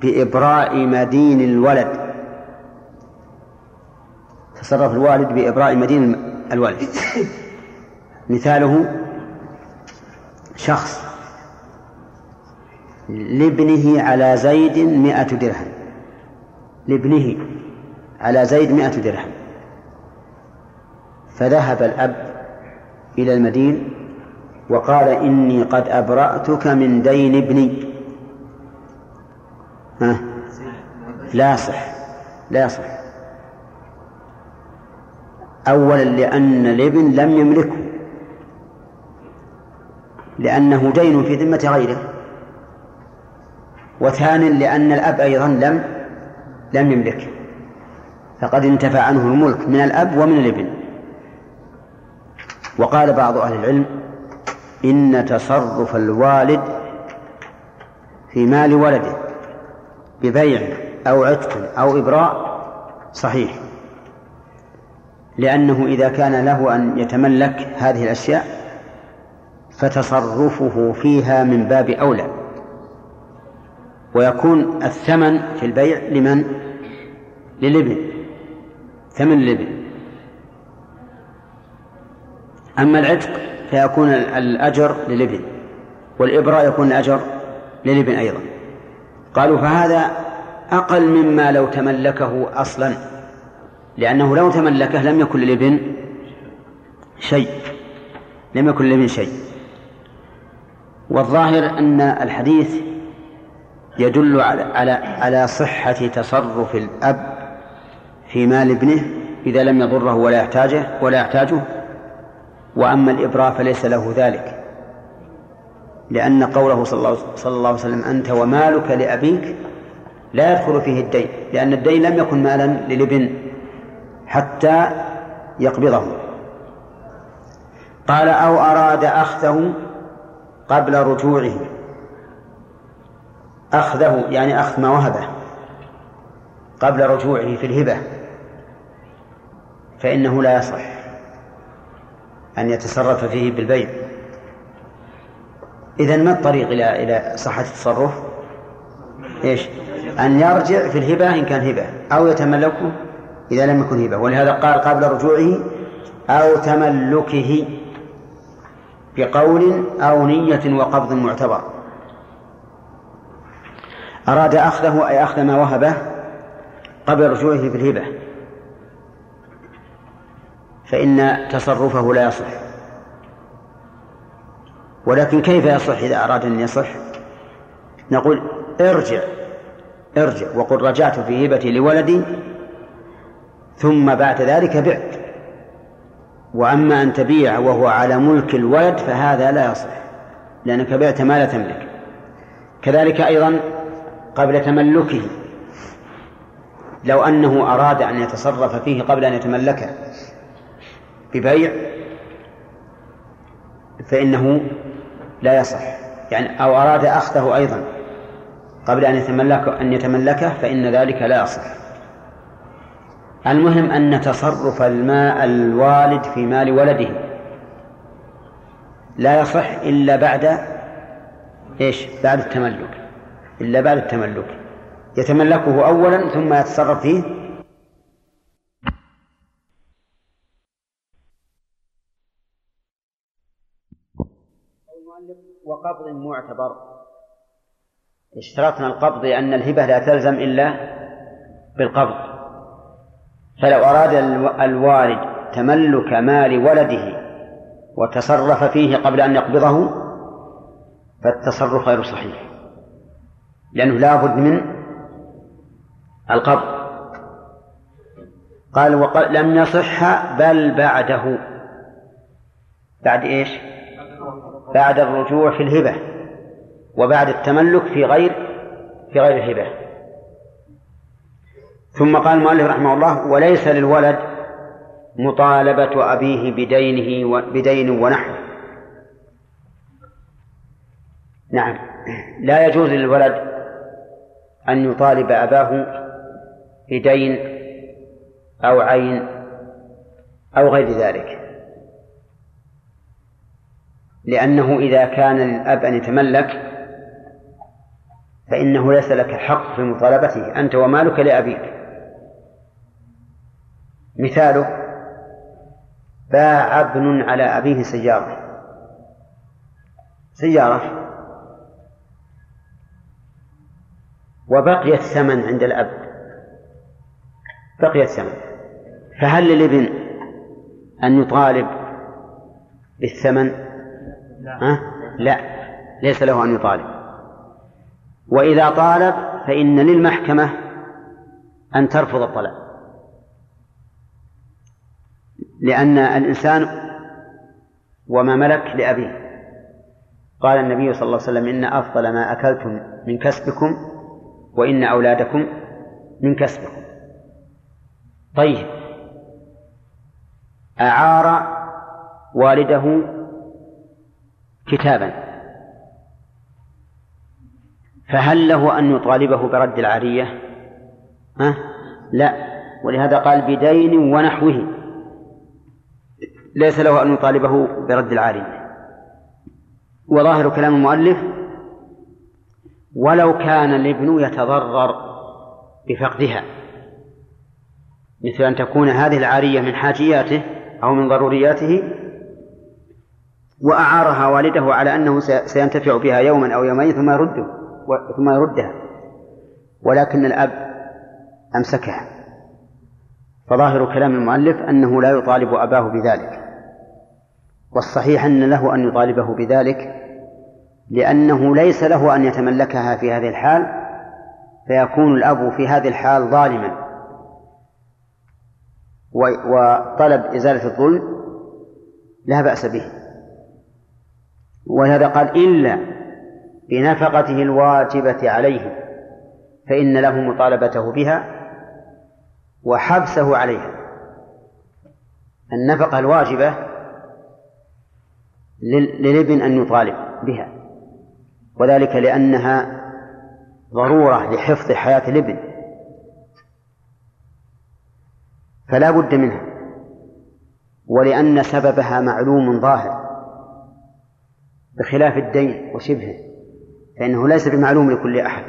بإبراء مدين الولد. تصرف الوالد بإبراء مدين الولد. مثاله شخص لابنه على زيد مئة درهم. لابنه على زيد مئة درهم. فذهب الأب إلى المدين وقال إني قد أبرأتك من دين ابني. ها؟ لا صح. لا يصح أولا لأن الابن لم يملكه. لأنه دين في ذمة غيره. وثانيا لأن الأب أيضا لم لم يملكه فقد انتفى عنه الملك من الأب ومن الابن. وقال بعض أهل العلم إن تصرف الوالد في مال ولده ببيع أو عتق أو إبراء صحيح. لأنه إذا كان له أن يتملك هذه الأشياء فتصرفه فيها من باب أولى. ويكون الثمن في البيع لمن؟ للابن. ثمن الابن أما العتق فيكون الأجر للابن والإبراء يكون الأجر للابن أيضا. قالوا فهذا أقل مما لو تملكه أصلا لأنه لو تملكه لم يكن للابن شيء. لم يكن للابن شيء. والظاهر أن الحديث يدل على على على صحة تصرف الأب في مال ابنه إذا لم يضره ولا يحتاجه ولا يحتاجه. وأما الإبراء فليس له ذلك. لأن قوله صلى الله, عليه وسلم أنت ومالك لأبيك لا يدخل فيه الدين لأن الدين لم يكن مالا للابن حتى يقبضه. قال أو أراد أخذه قبل رجوعه. أخذه يعني أخذ ما وهبه قبل رجوعه في الهبة. فإنه لا يصح أن يتصرف فيه بالبيع. إذا ما الطريق إلى إلى صحة التصرف؟ إيش؟ أن يرجع في الهبة إن كان هبة أو يتملكه إذا لم يكن هبة. ولهذا قال قبل رجوعه أو تملكه. بقول أو نية وقبض معتبر. أراد أخذه أي أخذ ما وهبه قبل رجوعه في الهبة. فإن تصرفه لا يصح. ولكن كيف يصح إذا أراد أن يصح؟ نقول ارجع ارجع وقل رجعت في هبتي لولدي ثم بعد ذلك بعت. وأما أن تبيع وهو على ملك الولد فهذا لا يصح لأنك بعت ما لا تملك. كذلك أيضا قبل تملكه لو أنه أراد أن يتصرف فيه قبل أن يتملكه ببيع فإنه لا يصح. يعني أو أراد أخذه أيضا قبل أن يتملك أن يتملكه فإن ذلك لا يصح. المهم أن تصرف الماء الوالد في مال ولده. لا يصح إلا بعد إيش؟ بعد التملك. إلا بعد التملك. يتملكه أولا ثم يتصرف فيه. وقبض معتبر. اشترطنا القبض لأن الهبة لا تلزم إلا بالقبض. فلو أراد الوالد تملك مال ولده وتصرف فيه قبل أن يقبضه فالتصرف غير صحيح لأنه لا بد من القبض. قال وقال لم يصح بل بعده. بعد إيش؟ بعد الرجوع في الهبة وبعد التملك في غير في غير الهبة. ثم قال المؤلف رحمه الله وليس للولد مطالبة أبيه بدينه بدين ونحوه. نعم. لا يجوز للولد أن يطالب أباه بدين أو عين أو غير ذلك. لأنه إذا كان للأب أن يتملك فإنه ليس لك حق في مطالبته أنت ومالك لأبيك. مثاله باع ابن على أبيه سيارة. سيارة. وبقي الثمن عند الأب. بقي الثمن فهل للابن أن يطالب بالثمن؟ ها؟ لا. ليس له أن يطالب. وإذا طالب فإن للمحكمة أن ترفض الطلب لأن الإنسان وما ملك لأبيه. قال النبي صلى الله عليه وسلم إن أفضل ما أكلتم من كسبكم وإن أولادكم من كسبكم. طيب. أعار والده كتابا. فهل له أن يطالبه برد العارية؟ ها؟ لا. ولهذا قال بدين ونحوه. ليس له أن يطالبه برد العارية وظاهر كلام المؤلف ولو كان الابن يتضرر بفقدها مثل أن تكون هذه العارية من حاجياته أو من ضرورياته وأعارها والده على أنه سينتفع بها يوما أو يومين ثم يرده ثم يردها. ولكن الأب أمسكها. فظاهر كلام المؤلف أنه لا يطالب أباه بذلك والصحيح أن له أن يطالبه بذلك لأنه ليس له أن يتملكها في هذه الحال فيكون الأب في هذه الحال ظالما. وطلب إزالة الظلم لا بأس به. ولهذا قال إلا بنفقته الواجبة عليه فإن له مطالبته بها وحبسه عليها. النفقة الواجبة للابن أن يطالب بها. وذلك لأنها ضرورة لحفظ حياة الابن. فلا بد منها. ولأن سببها معلوم ظاهر. بخلاف الدين وشبهه. فإنه ليس بمعلوم لكل أحد.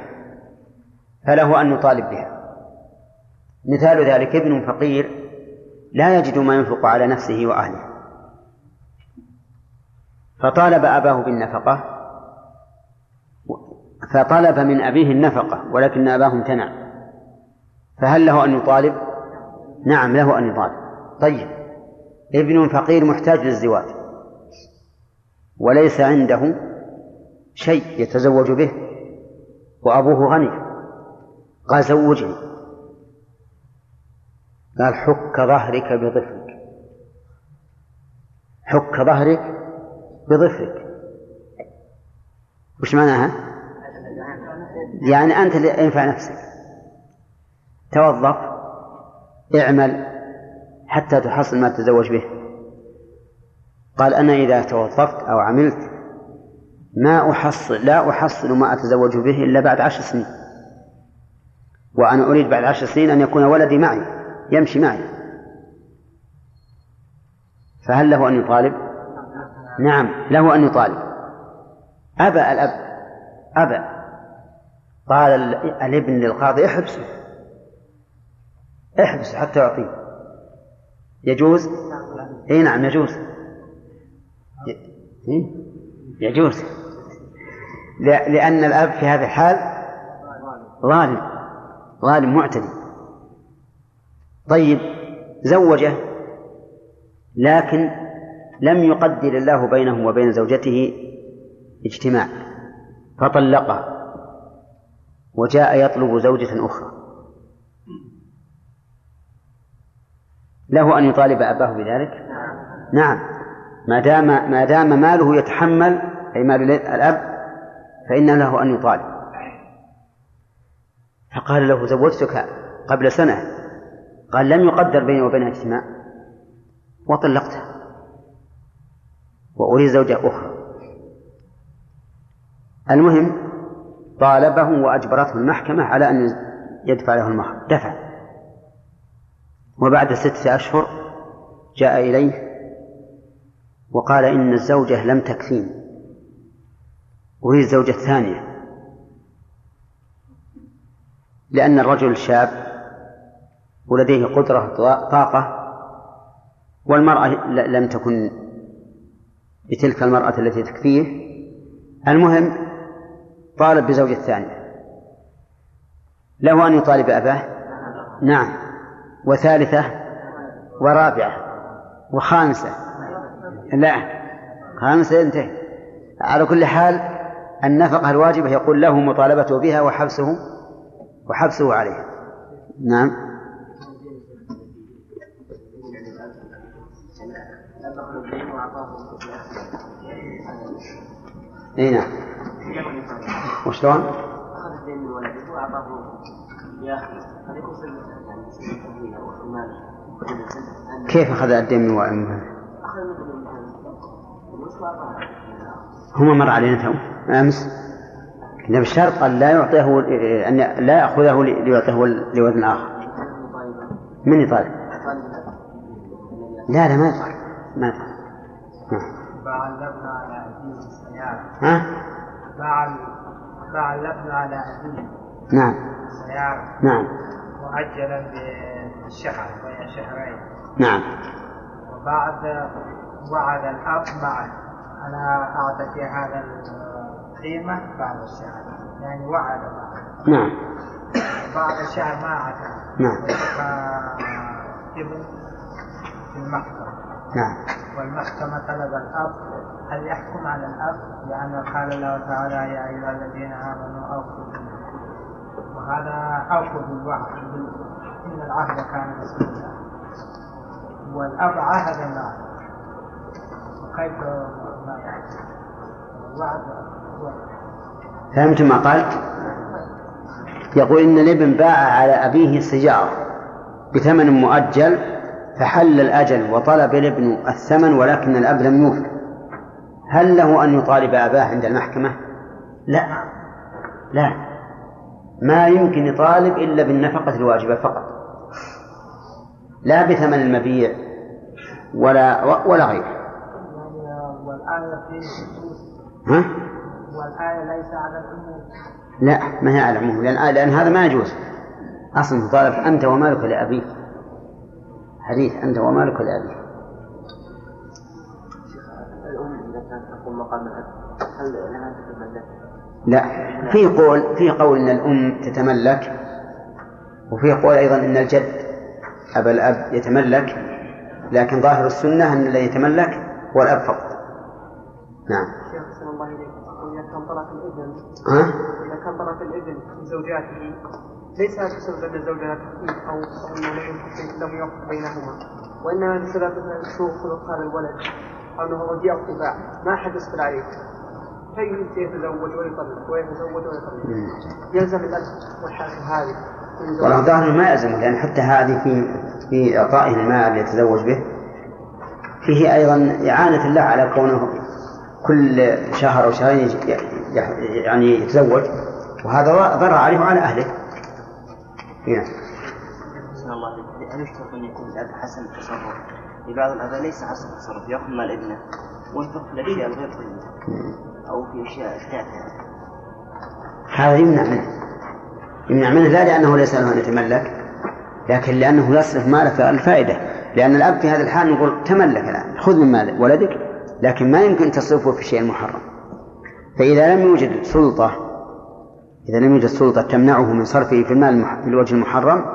فله أن يطالب بها. مثال ذلك ابن فقير لا يجد ما ينفق على نفسه وأهله. فطالب أباه بالنفقة فطلب من أبيه النفقة ولكن أباه امتنع. فهل له أن يطالب؟ نعم له أن يطالب. طيب ابن فقير محتاج للزواج وليس عنده شيء يتزوج به وأبوه غني. قال زوجني قال حك ظهرك بظفرك حك ظهرك بظفرك وش معناها؟ يعني أنت اللي ينفع نفسك. توظف اعمل حتى تحصل ما تتزوج به. قال أنا إذا توظفت أو عملت ما أحصل لا أحصل ما أتزوج به إلا بعد عشر سنين. وأنا أريد بعد عشر سنين أن يكون ولدي معي. يمشي معي. فهل له أن يطالب؟ نعم له أن يطالب. أبى الأب أبى. قال الابن للقاضي احبسه احبسه حتى يعطيه. يجوز؟ إي نعم يجوز. يجوز. لأن الأب في هذا الحال ظالم. ظالم معتدي. طيب زوجه لكن لم يقدر الله بينه وبين زوجته اجتماع فطلقها وجاء يطلب زوجة أخرى. له أن يطالب أباه بذلك؟ نعم. ما دام ما دام ماله يتحمل أي مال الأب فإن له أن يطالب. فقال له زوجتك قبل سنة قال لم يقدر بيني وبينها اجتماع وطلقتها وأريد زوجة أخرى. المهم طالبه وأجبرته المحكمة على أن يدفع له المهر دفع. وبعد ستة أشهر جاء إليه وقال إن الزوجة لم تكفيني. أريد زوجة ثانية. لأن الرجل شاب ولديه قدرة طاقة والمرأة لم تكن بتلك المرأة التي تكفيه. المهم طالب بزوجة ثانية. له أن يطالب أباه نعم. وثالثة ورابعة وخامسة. لا خامسة انتهى على كل حال النفقة الواجبة يقول له مطالبته بها وحبسه وحبسه عليها. نعم. إي نعم. وشلون؟ اخذ الدين من ولده واعطاه هل يكون كيف أخذ الدين من ولده؟ هما مر علينا تو. أمس. كنا بشرط ان لا يعطيه أن لا يأخذه ليعطيه لوزن آخر. من يطالب؟ لا لا ما يطالب. ما يطالب. على ها؟ باع باع اللبن على أبيه. نعم. السيارة نعم. مؤجلا بالشهر بين شهرين. نعم. وبعد وعد الأب معه أنا أعطيك هذا القيمة بعد الشهر. يعني وعد معه نعم. بعد الشهر ما أعطى نعم. ابن في المحكمة. نعم. والمحكمة طلب الأب هل يحكم على الأب؟ لأن قال الله تعالى يا أيها الذين آمنوا أوفوا وهذا أوفوا بالوعد إن العهد كان مسؤولا والأب عهد معه وكيف ما يحكم الوعد فهمت ما قال؟ يقول إن الابن باع على أبيه سيارة بثمن مؤجل فحل الأجل وطلب الابن الثمن ولكن الأب لم يوفق. هل له أن يطالب أباه عند المحكمة؟ لا. لا. ما يمكن يطالب إلا بالنفقة الواجبة فقط. لا بثمن المبيع ولا ولا غيره. ها؟ والآية ليس على العموم لا ما هي على العموم. لأن, لأن هذا ما يجوز. أصلا مطالب أنت ومالك لأبيك. حديث أنت ومالك لأبيك الأم إذا كانت تقوم مقام الأب هل لها تتملك؟ لا في قول في قول إن الأم تتملك وفي قول أيضا إن الجد ابا الأب يتملك لكن ظاهر السنة أن الذي يتملك هو الأب فقط نعم شيخ الله إليك إذا كان طرف الإبن؟ إذا كان طرف الإبن من زوجاته ليس بسبب أن الزوجة أو أو أنه لم يوفق بينهما. وإنما بسبب سوء خلق هذا الولد أو أنه رجيع الطباع ما حد يسأل عليه. فيتزوج ويطلق ويتزوج ويطلق. يلزم الأب والحاكم هذه. والله ظاهر ما يلزم لأن حتى هذه في في إعطائه المال ليتزوج به. فيه أيضا إعانة الله على كونه كل شهر أو شهرين يعني يتزوج وهذا ضر عليه وعلى أهله. نعم. الله عليك هل يشترط أن يكون الأب حسن التصرف؟ لبعض الآباء ليس حسن التصرف يأخذ مال ابنه وينفق في الأشياء الغير أو في أشياء تافهة هذا يمنع منه. يمنع منه لا لأنه ليس له أن يتملك لكن لأنه يصرف ماله في الفائدة. لأن الأب في هذا الحال نقول تملك الآن خذ من مال ولدك لكن ما يمكن تصرفه في شيء محرم. فإذا لم يوجد سلطة إذا لم يوجد سلطة تمنعه من صرفه في المال في الوجه المحرم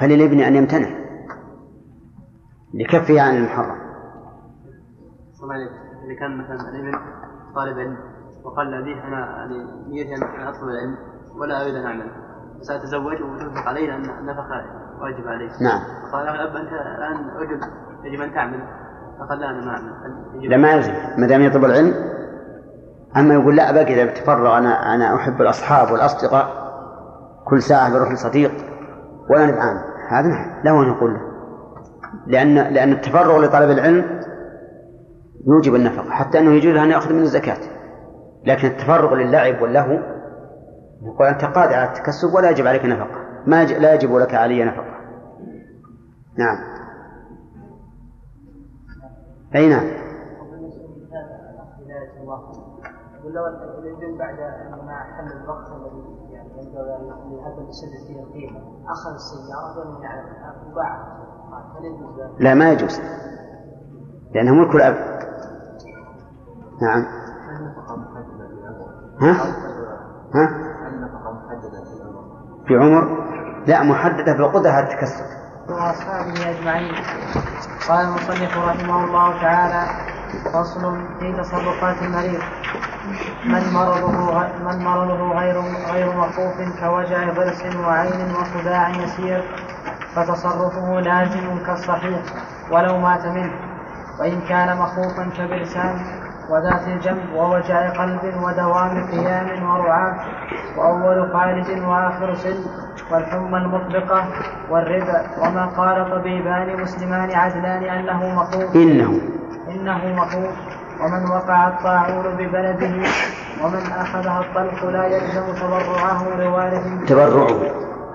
فللابن أن يمتنع. لكفه عن المحرم. إذا كان مثلا الابن طالب علم وقال لأبيه أنا يعني نيتي أن أطلب العلم ولا أريد أن أعمل. سأتزوج وتنفق علي لأن النفقة واجب علي. نعم. قال يا الأب أنت الآن رجل يجب أن تعمل. فقال لا أنا ما أعمل. لا ما يلزم ما دام يطلب العلم أما يقول لا أبقى إذا بتفرغ أنا أنا أحب الأصحاب والأصدقاء. كل ساعة بروح لصديق ولا نبعان. هذا له أن يقول له. لأن لأن التفرغ لطلب العلم يوجب النفقة حتى أنه يجوز أن يأخذ من الزكاة. لكن التفرغ للعب واللهو يقول أنت قادر على التكسب ولا يجب عليك نفقة. ما لا يجب لك علي نفقة. نعم. أي نعم. بعد ما حل الوقت الذي يعني ينبغي ان فيه القيمة أخذ السيارة ولم يعلمها وباعها هل يجوز ذلك؟ لا ما يجوز. لأنه ملك الأب. نعم. ها؟ ها؟ في عمر؟ لا محددة بالقدرة على التكسب وأصحابه أجمعين. قال المصنف رحمه الله تعالى فصل في تصرفات المريض. من مرضه من مرضه غير غير مخوف كوجع ضرس وعين وصداع يسير فتصرفه لازم كالصحيح ولو مات منه. وإن كان مخوفا كبرسان وذات الجنب ووجع قلب ودوام قيام ورعاة وأول خارج وآخر سل والحمى المطبقة والربا وما قال طبيبان مسلمان عدلان أنه مخوف. إنه. إنه مخوف. ومن وقع الطاعون ببلده ومن أخذها الطلق لا يلزم تبرعه لوارث تبرعه.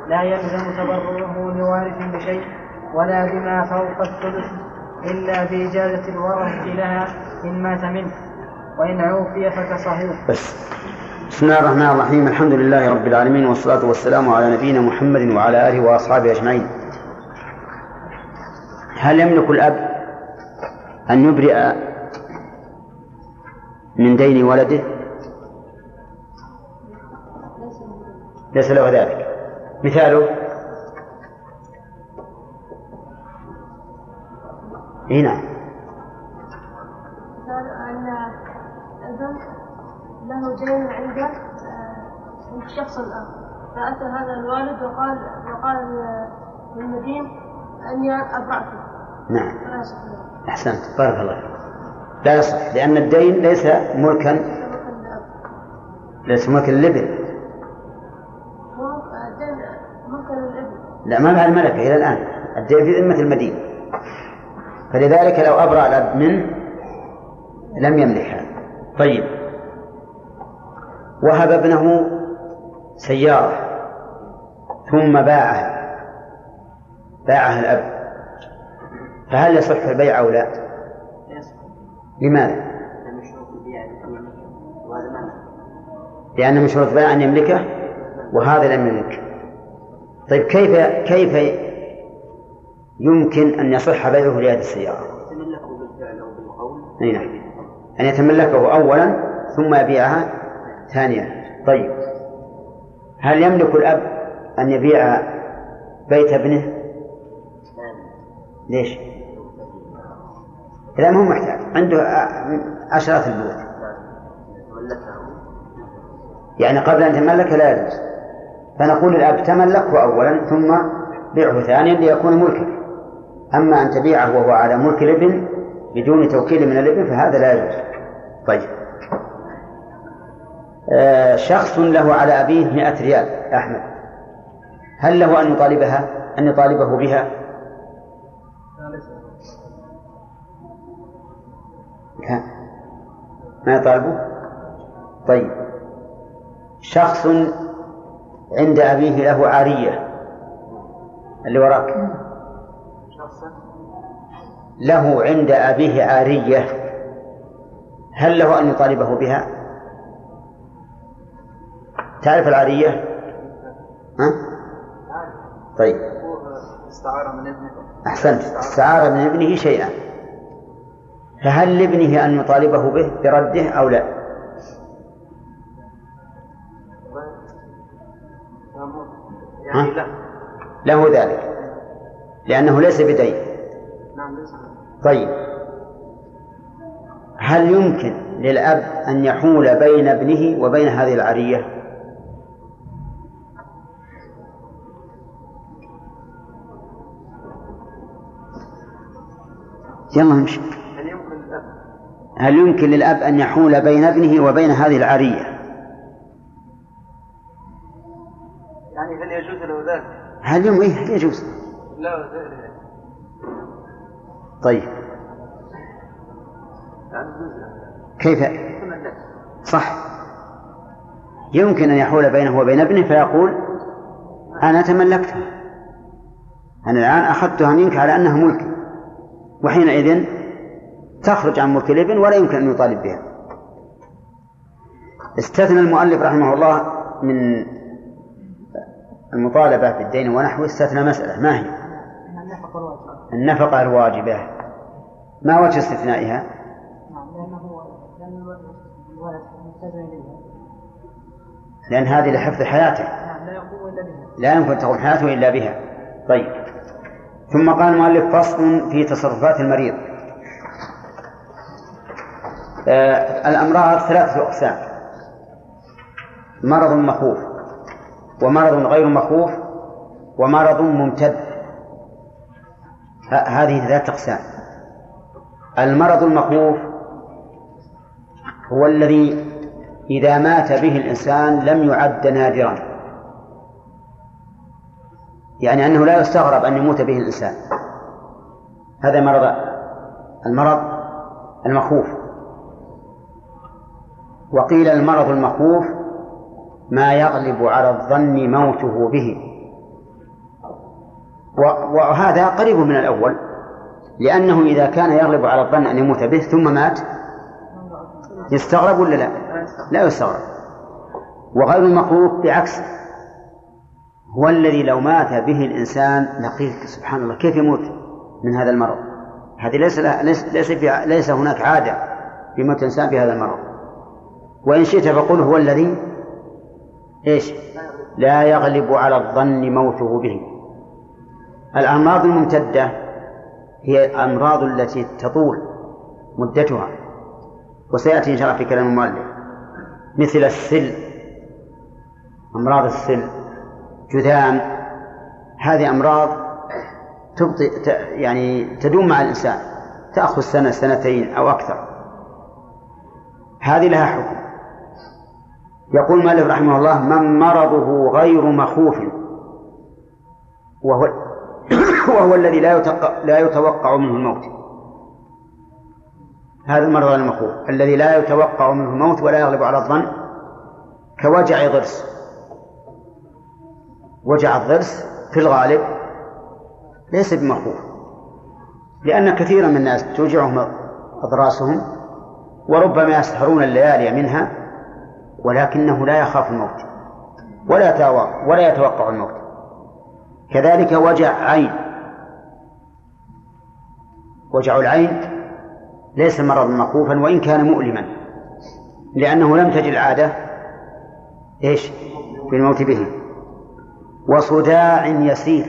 لا يلزم تبرعه لوارث بشيء ولا بما فوق الثلث إلا بإجازة الورثة لها إن مات منه وإن عوفي فكصحيح. بس. بسم الله الرحمن الرحيم الحمد لله رب العالمين والصلاة والسلام على نبينا محمد وعلى آله وأصحابه أجمعين. هل يملك الأب أن يبرئ من دين ولده. ليس له ذلك. مثاله. إي نعم. البنك له دين عنده آه، عند الشخص الآخر. فأتى هذا الوالد وقال وقال للمدين أني أبرأته نعم. أحسنت. بارك الله فيك. لا يصح لأن الدين ليس ملكا ليس ملكا للابن لا ما بعد ملكه إلى الآن. الدين في ذمة المدين فلذلك لو أبرأ الأب منه لم يملكها. طيب. وهب ابنه سيارة ثم باعها باعها الأب. فهل يصح البيع أو لا؟ لماذا؟ لأن شروط البيع من شروط أن يملكه وهذا لم يملك طيب كيف كيف يمكن أن يصح بيعه لهذه السيارة؟ تملكه بالفعل أو بالقول أي نعم أن يتملكه أولا ثم يبيعها ثانيا طيب هل يملك الأب أن يبيع بيت ابنه؟ ليش؟ لا ما هو محتاج. عنده عشرات البيوت. يعني قبل أن تملك لا يجوز. فنقول الأب تملكه أولا ثم بيعه ثانيا ليكون ملكا. أما أن تبيعه وهو على ملك الابن بدون توكيل من الابن فهذا لا يجوز. طيب. آه شخص له على أبيه مئة ريال. أحمد. هل له أن يطالبها؟ أن يطالبه بها؟ لا ما يطالبه طيب. شخص عند أبيه له عارية. اللي وراك. له عند أبيه عارية. هل له أن يطالبه بها؟ تعرف العارية؟ ها؟ طيب. استعار من ابنه. أحسنت. استعار من ابنه شيئا. فهل لابنه أن يطالبه به برده أو لا؟ لا له ذلك لأنه ليس بدين. نعم ليس طيب. هل يمكن للأب أن يحول بين ابنه وبين هذه العرية؟ يلا نمشي. هل يمكن للأب أن يحول بين ابنه وبين هذه العرية؟ يعني هل يجوز له ذلك؟ هل. إيه يجوز لا ذلك طيب يعني كيف. صح يمكن أن يحول بينه وبين ابنه فيقول أنا تملكتها أنا الآن أخذتها منك على أنها ملك وحينئذ تخرج عن ملك الابن ولا يمكن أن يطالب بها. استثنى المؤلف رحمه الله من المطالبة بالدين ونحوه استثنى مسألة. ما هي؟ النفقة الواجبة. ما وجه استثنائها؟ لأن هذه لحفظ حياته. لا يمكن تقوم حياته إلا بها. طيب. ثم قال المؤلف فصل في تصرفات المريض. الأمراض ثلاثة أقسام. مرض مخوف ومرض غير مخوف ومرض ممتد. هذه ثلاثة أقسام. المرض المخوف هو الذي إذا مات به الإنسان لم يعد نادرا. يعني أنه لا يستغرب أن يموت به الإنسان. هذا مرض المرض المخوف. وقيل المرض المخوف ما يغلب على الظن موته به. وهذا قريب من الأول لأنه إذا كان يغلب على الظن أن يموت به ثم مات يستغرب ولا لا؟ لا يستغرب. وغير المخوف بعكسه هو الذي لو مات به الإنسان لقيت سبحان الله كيف يموت من هذا المرض؟ هذه ليس ليس ليس, ليس هناك عادة في موت الإنسان بهذا المرض. وإن شئت فقل هو الذي إيش؟ لا يغلب على الظن موته به. الأمراض الممتدة هي الأمراض التي تطول مدتها وسيأتي إن شاء الله في كلام المؤلف. مثل السل أمراض السل جذام هذه أمراض تبطئ يعني تدوم مع الإنسان تأخذ سنة سنتين أو أكثر. هذه لها حكم. يقول مالك رحمه الله من مرضه غير مخوف. وهو وهو الذي لا يتوقع, لا يتوقع منه الموت. هذا المرض المخوف الذي لا يتوقع منه الموت ولا يغلب على الظن كوجع ضرس وجع الضرس في الغالب ليس بمخوف. لأن كثيرا من الناس توجعهم أضراسهم وربما يسهرون الليالي منها ولكنه لا يخاف الموت. ولا يتوقع ولا يتوقع الموت. كذلك وجع عين. وجع العين ليس مرضا مخوفا وإن كان مؤلما. لأنه لم تجد العادة إيش؟ في الموت به. وصداع يسير.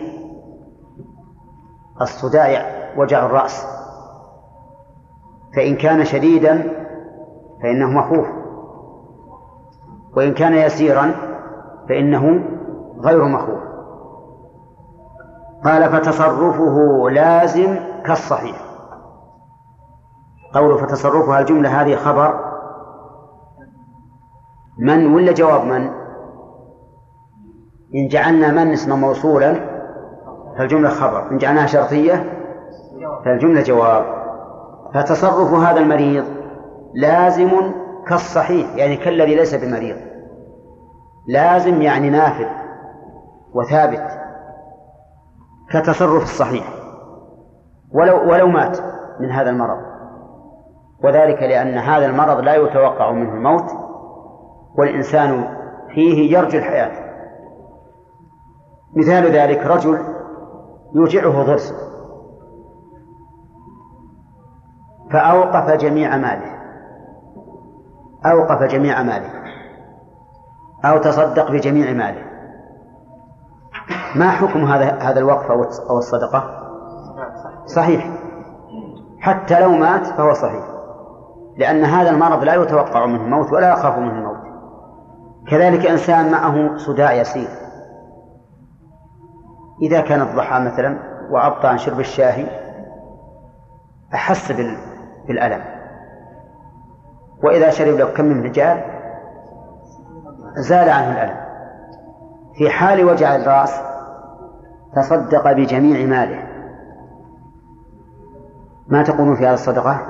الصداع وجع الرأس. فإن كان شديدا فإنه مخوف. وإن كان يسيرا فإنه غير مخوف. قال فتصرفه لازم كالصحيح. قول فتصرفها الجملة هذه خبر؟ من ولا جواب من؟ إن جعلنا من اسما موصولا فالجملة خبر إن جعلناها شرطية فالجملة جواب. فتصرف هذا المريض لازم كالصحيح يعني كالذي ليس بمريض لازم يعني نافذ وثابت كتصرف الصحيح. ولو ولو مات من هذا المرض. وذلك لأن هذا المرض لا يتوقع منه الموت والإنسان فيه يرجو الحياة. مثال ذلك رجل يوجعه ضرس فأوقف جميع ماله. أوقف جميع ماله. أو تصدق بجميع ماله. ما حكم هذا هذا الوقف أو الصدقة؟ صحيح. حتى لو مات فهو صحيح. لأن هذا المرض لا يتوقع منه الموت ولا يخاف منه الموت. كذلك إنسان معه صداع يسير. إذا كان الضحى مثلا وأبطأ عن شرب الشاهي أحس بالألم. وإذا شرب له كم من رجال زال عنه الألم. في حال وجع الرأس تصدق بجميع ماله. ما تقولون في هذا الصدقة؟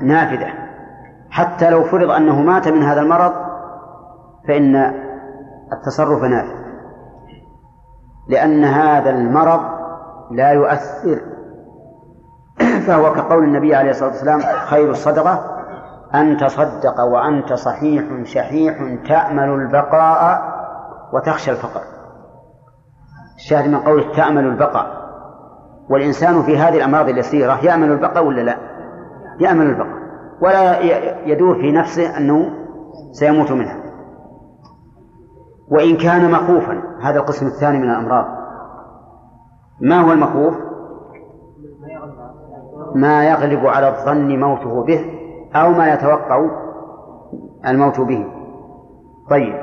نافذة. حتى لو فرض أنه مات من هذا المرض فإن التصرف نافذ. لأن هذا المرض لا يؤثر. فهو كقول النبي عليه الصلاة والسلام خير الصدقة أن تصدق وأنت صحيح شحيح تأمل البقاء وتخشى الفقر. الشاهد من قوله تأمل البقاء. والإنسان في هذه الأمراض اليسيرة يأمل البقاء ولا لا؟ يأمل البقاء. ولا يدور في نفسه أنه سيموت منها. وإن كان مخوفا هذا القسم الثاني من الأمراض. ما هو المخوف؟ ما يغلب على الظن موته به. أو ما يتوقع الموت به. طيب.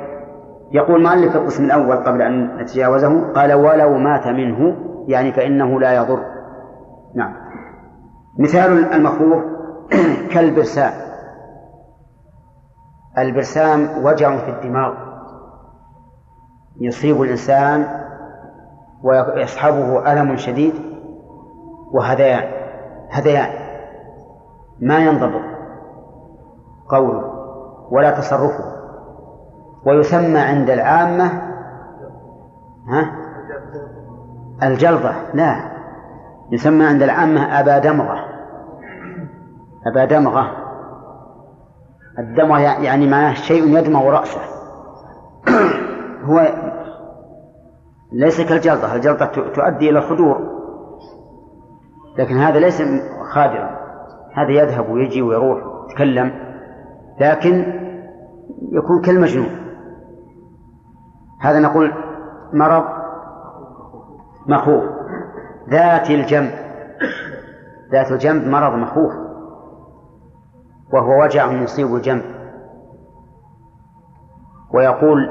يقول المؤلف في القسم الأول قبل أن نتجاوزه قال ولو مات منه يعني فإنه لا يضر. نعم. مثال المخوف كالبرسام. البرسام وجع في الدماغ. يصيب الإنسان ويصحبه ألم شديد وهذيان. هذيان. ما ينضبط. قوله ولا تصرفه. ويسمى عند العامة ها؟ الجلطة لا. يسمى عند العامة أبا دمغة. أبا دمغة. الدمغة يعني معناه شيء يدمغ رأسه. هو ليس كالجلطة الجلطة تؤدي إلى الخدور لكن هذا ليس خادرا هذا يذهب ويجي ويروح يتكلم. لكن يكون كالمجنون. هذا نقول مرض مخوف. ذات الجنب. ذات الجنب مرض مخوف. وهو وجع يصيب الجنب. ويقول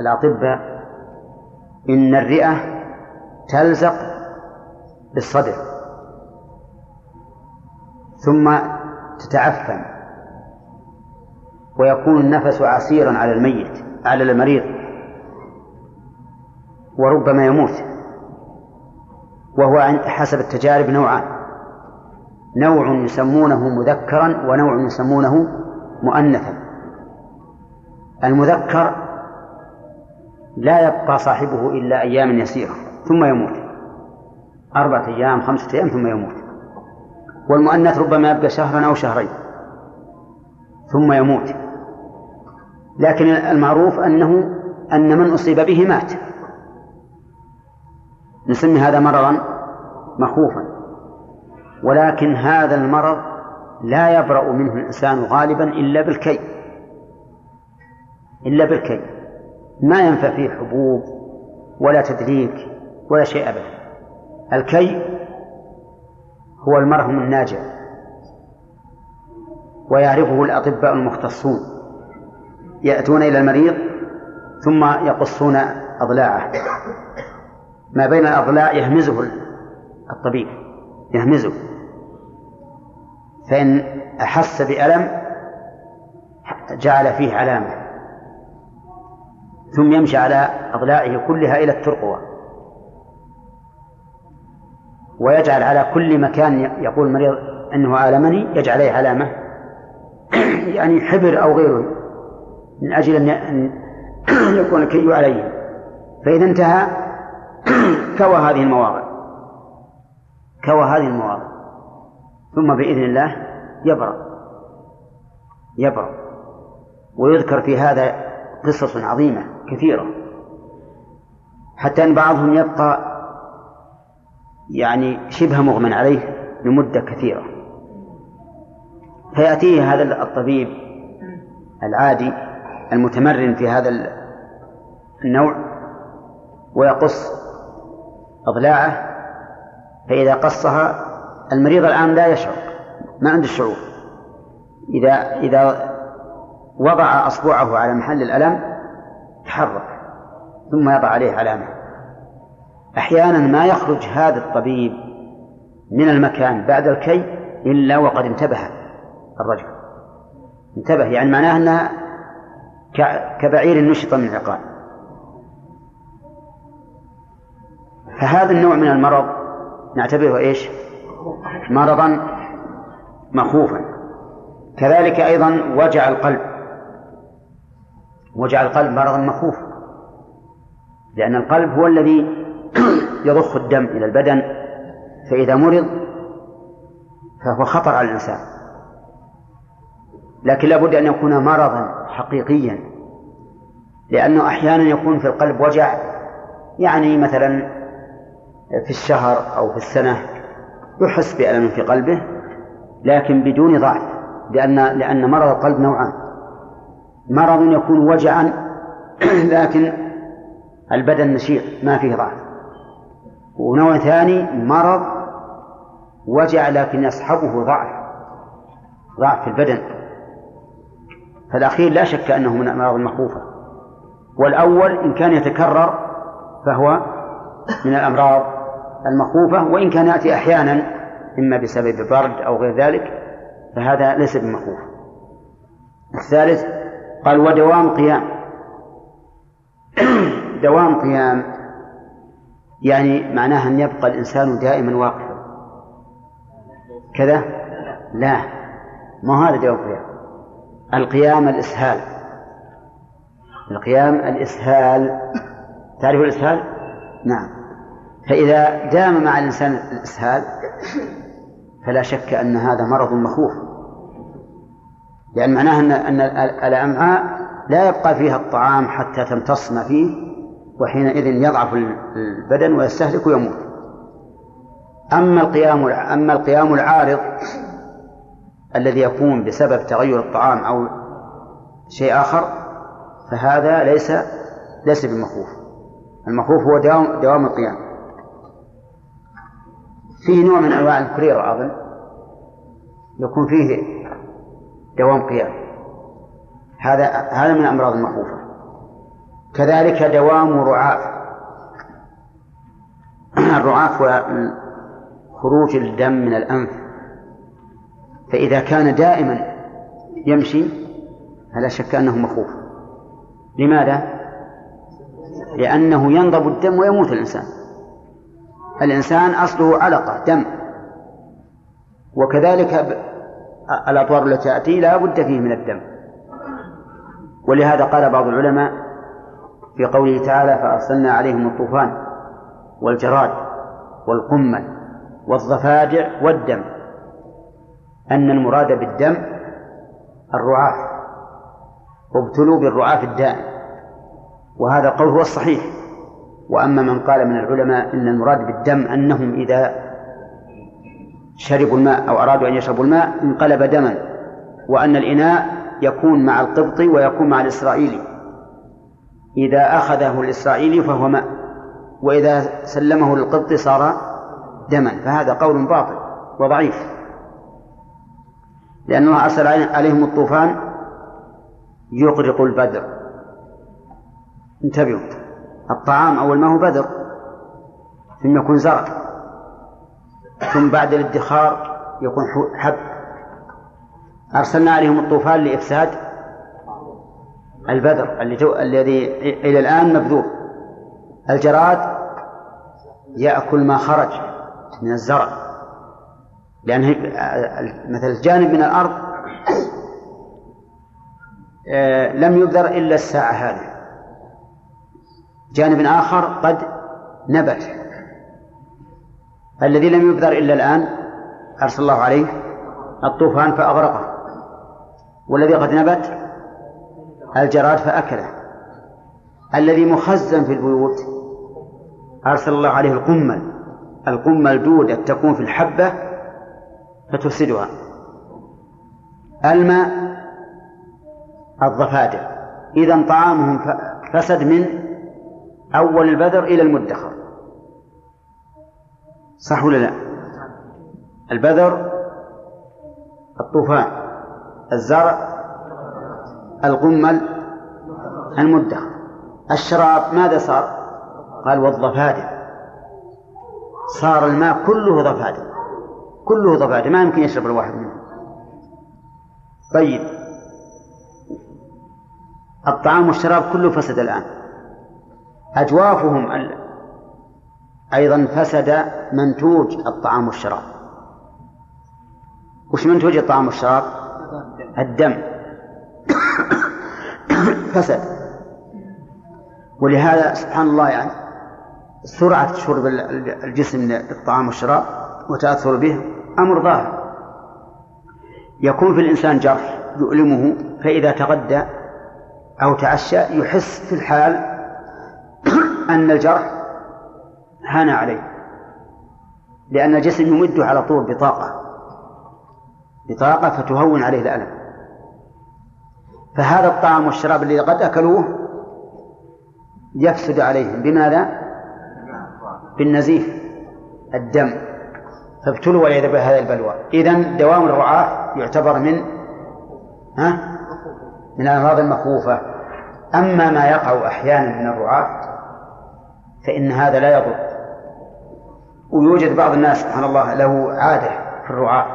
الأطباء إن الرئة تلزق بالصدر ثم تتعفن. ويكون النفس عسيرا على الميت على المريض. وربما يموت. وهو حسب التجارب نوعان. نوع يسمونه مذكرا ونوع يسمونه مؤنثا. المذكر لا يبقى صاحبه إلا أيام يسيرة ثم يموت. أربعة أيام خمسة أيام ثم يموت. والمؤنث ربما يبقى شهرا أو شهرين ثم يموت. لكن المعروف أنه أن من أصيب به مات. نسمي هذا مرضا مخوفا. ولكن هذا المرض لا يبرأ منه الإنسان غالبا إلا بالكي. إلا بالكي. ما ينفع فيه حبوب ولا تدليك ولا شيء أبدا. الكي هو المرهم الناجع. ويعرفه الأطباء المختصون. يأتون إلى المريض ثم يقصون أضلاعه. ما بين الأضلاع يهمزه الطبيب يهمزه. فإن أحس بألم جعل فيه علامة. ثم يمشي على أضلاعه كلها إلى الترقوة. ويجعل على كل مكان يقول المريض أنه آلمني يجعل عليه علامة. يعني حبر أو غيره. من أجل أن يكون الكي عليه فإذا انتهى كوى هذه المواضع. كوى هذه المواضع. ثم بإذن الله يبرأ. يبرأ. ويذكر في هذا قصص عظيمة كثيرة. حتى أن بعضهم يبقى يعني شبه مغمى عليه لمدة كثيرة. فيأتيه هذا الطبيب العادي المتمرن في هذا النوع ويقص أضلاعه فإذا قصها المريض الآن لا يشعر ما عنده الشعور إذا إذا وضع أصبعه على محل الألم تحرك ثم يضع عليه علامة. أحيانا ما يخرج هذا الطبيب من المكان بعد الكي إلا وقد انتبه الرجل. انتبه يعني معناه أنها كبعير نشط من عقال فهذا النوع من المرض نعتبره إيش؟ مرضا مخوفا. كذلك أيضا وجع القلب. وجع القلب مرضا مخوفا لأن القلب هو الذي يضخ الدم إلى البدن فإذا مرض فهو خطر على الإنسان. لكن لابد أن يكون مرضا حقيقيا لأنه أحيانا يكون في القلب وجع يعني مثلا في الشهر أو في السنة يحس بألم في قلبه لكن بدون ضعف لأن لأن مرض القلب نوعان. مرض يكون وجعا لكن البدن نشيط ما فيه ضعف. ونوع ثاني مرض وجع لكن يصحبه ضعف ضعف في البدن. فالأخير لا شك أنه من الأمراض المخوفة. والأول إن كان يتكرر فهو من الأمراض المخوفة وإن كان يأتي أحيانا إما بسبب برد أو غير ذلك فهذا ليس بمخوف. الثالث قال ودوام قيام. دوام قيام يعني معناها أن يبقى الإنسان دائما واقفا. كذا؟ لا ما هذا دوام قيام؟ القيام الإسهال. القيام الإسهال. تعرف الإسهال؟ نعم. فإذا دام مع الإنسان الإسهال فلا شك أن هذا مرض مخوف. لأن معناه أن أن الأمعاء لا يبقى فيها الطعام حتى تمتص ما فيه وحينئذ يضعف البدن ويستهلك ويموت. أما القيام أما القيام العارض الذي يكون بسبب تغير الطعام أو شيء آخر فهذا ليس ليس بمخوف. المخوف هو دوام دوام القيام. فيه نوع من أنواع الكريرة أظن يكون فيه دوام قيام. هذا هذا من الأمراض المخوفة. كذلك دوام رعاف الرعاف هو خروج الدم من الأنف. فإذا كان دائما يمشي فلا شك أنه مخوف. لماذا؟ لأنه ينضب الدم ويموت الإنسان. الإنسان أصله علقة دم. وكذلك الأطوار التي تأتي لا بد فيه من الدم. ولهذا قال بعض العلماء في قوله تعالى فأرسلنا عليهم الطوفان والجراد والقمل والضفادع والدم. أن المراد بالدم الرعاف. ابتلوا بالرعاف الدائم. وهذا القول هو الصحيح. وأما من قال من العلماء إن المراد بالدم أنهم إذا شربوا الماء أو أرادوا أن يشربوا الماء انقلب دما. وأن الإناء يكون مع القبطي ويكون مع الإسرائيلي. إذا أخذه الإسرائيلي فهو ماء. وإذا سلمه للقبطي صار دما. فهذا قول باطل وضعيف. لأن الله أرسل عليهم الطوفان يغرق البدر. انتبهوا. الطعام أول ما هو بدر ثم يكون زرع ثم بعد الادخار يكون حب. أرسلنا عليهم الطوفان لإفساد البذر الذي إلى الآن مبذور الجراد يأكل ما خرج من الزرع. لأن مثل جانب من الأرض آه، لم يبذر إلا الساعة هذه. جانب آخر قد نبت. الذي لم يبذر إلا الآن أرسل الله عليه الطوفان فأغرقه. والذي قد نبت الجراد فأكله. الذي مخزن في البيوت أرسل الله عليه القمل. القمل دودة تكون في الحبة فتفسدها. الماء الضفادع. إذا طعامهم فسد من أول البذر إلى المدخر. صح ولا لا؟ البذر الطوفان الزرع القمل المدخر. الشراب ماذا صار؟ قال والضفادع. صار الماء كله ضفادع. كله ضفادع ما يمكن يشرب الواحد منه طيب. الطعام والشراب كله فسد الآن. أجوافهم أيضا فسد منتوج الطعام والشراب. وش منتوج الطعام والشراب؟ الدم. فسد. ولهذا سبحان الله يعني سرعة شرب الجسم للطعام والشراب وتأثر به أمر ظاهر. يكون في الإنسان جرح يؤلمه فإذا تغدى أو تعشى يحس في الحال أن الجرح هان عليه لأن الجسم يمده على طول بطاقة بطاقة فتهون عليه الألم. فهذا الطعام والشراب الذي قد أكلوه يفسد عليهم. بماذا؟ بالنزيف الدم. فابتلوا والعياذ بهذه البلوى. إذا دوام الرعاة يعتبر من ها؟ من الأمراض المخوفة. أما ما يقع أحيانا من الرعاة فإن هذا لا يضر. ويوجد بعض الناس سبحان الله له عادة في الرعاة.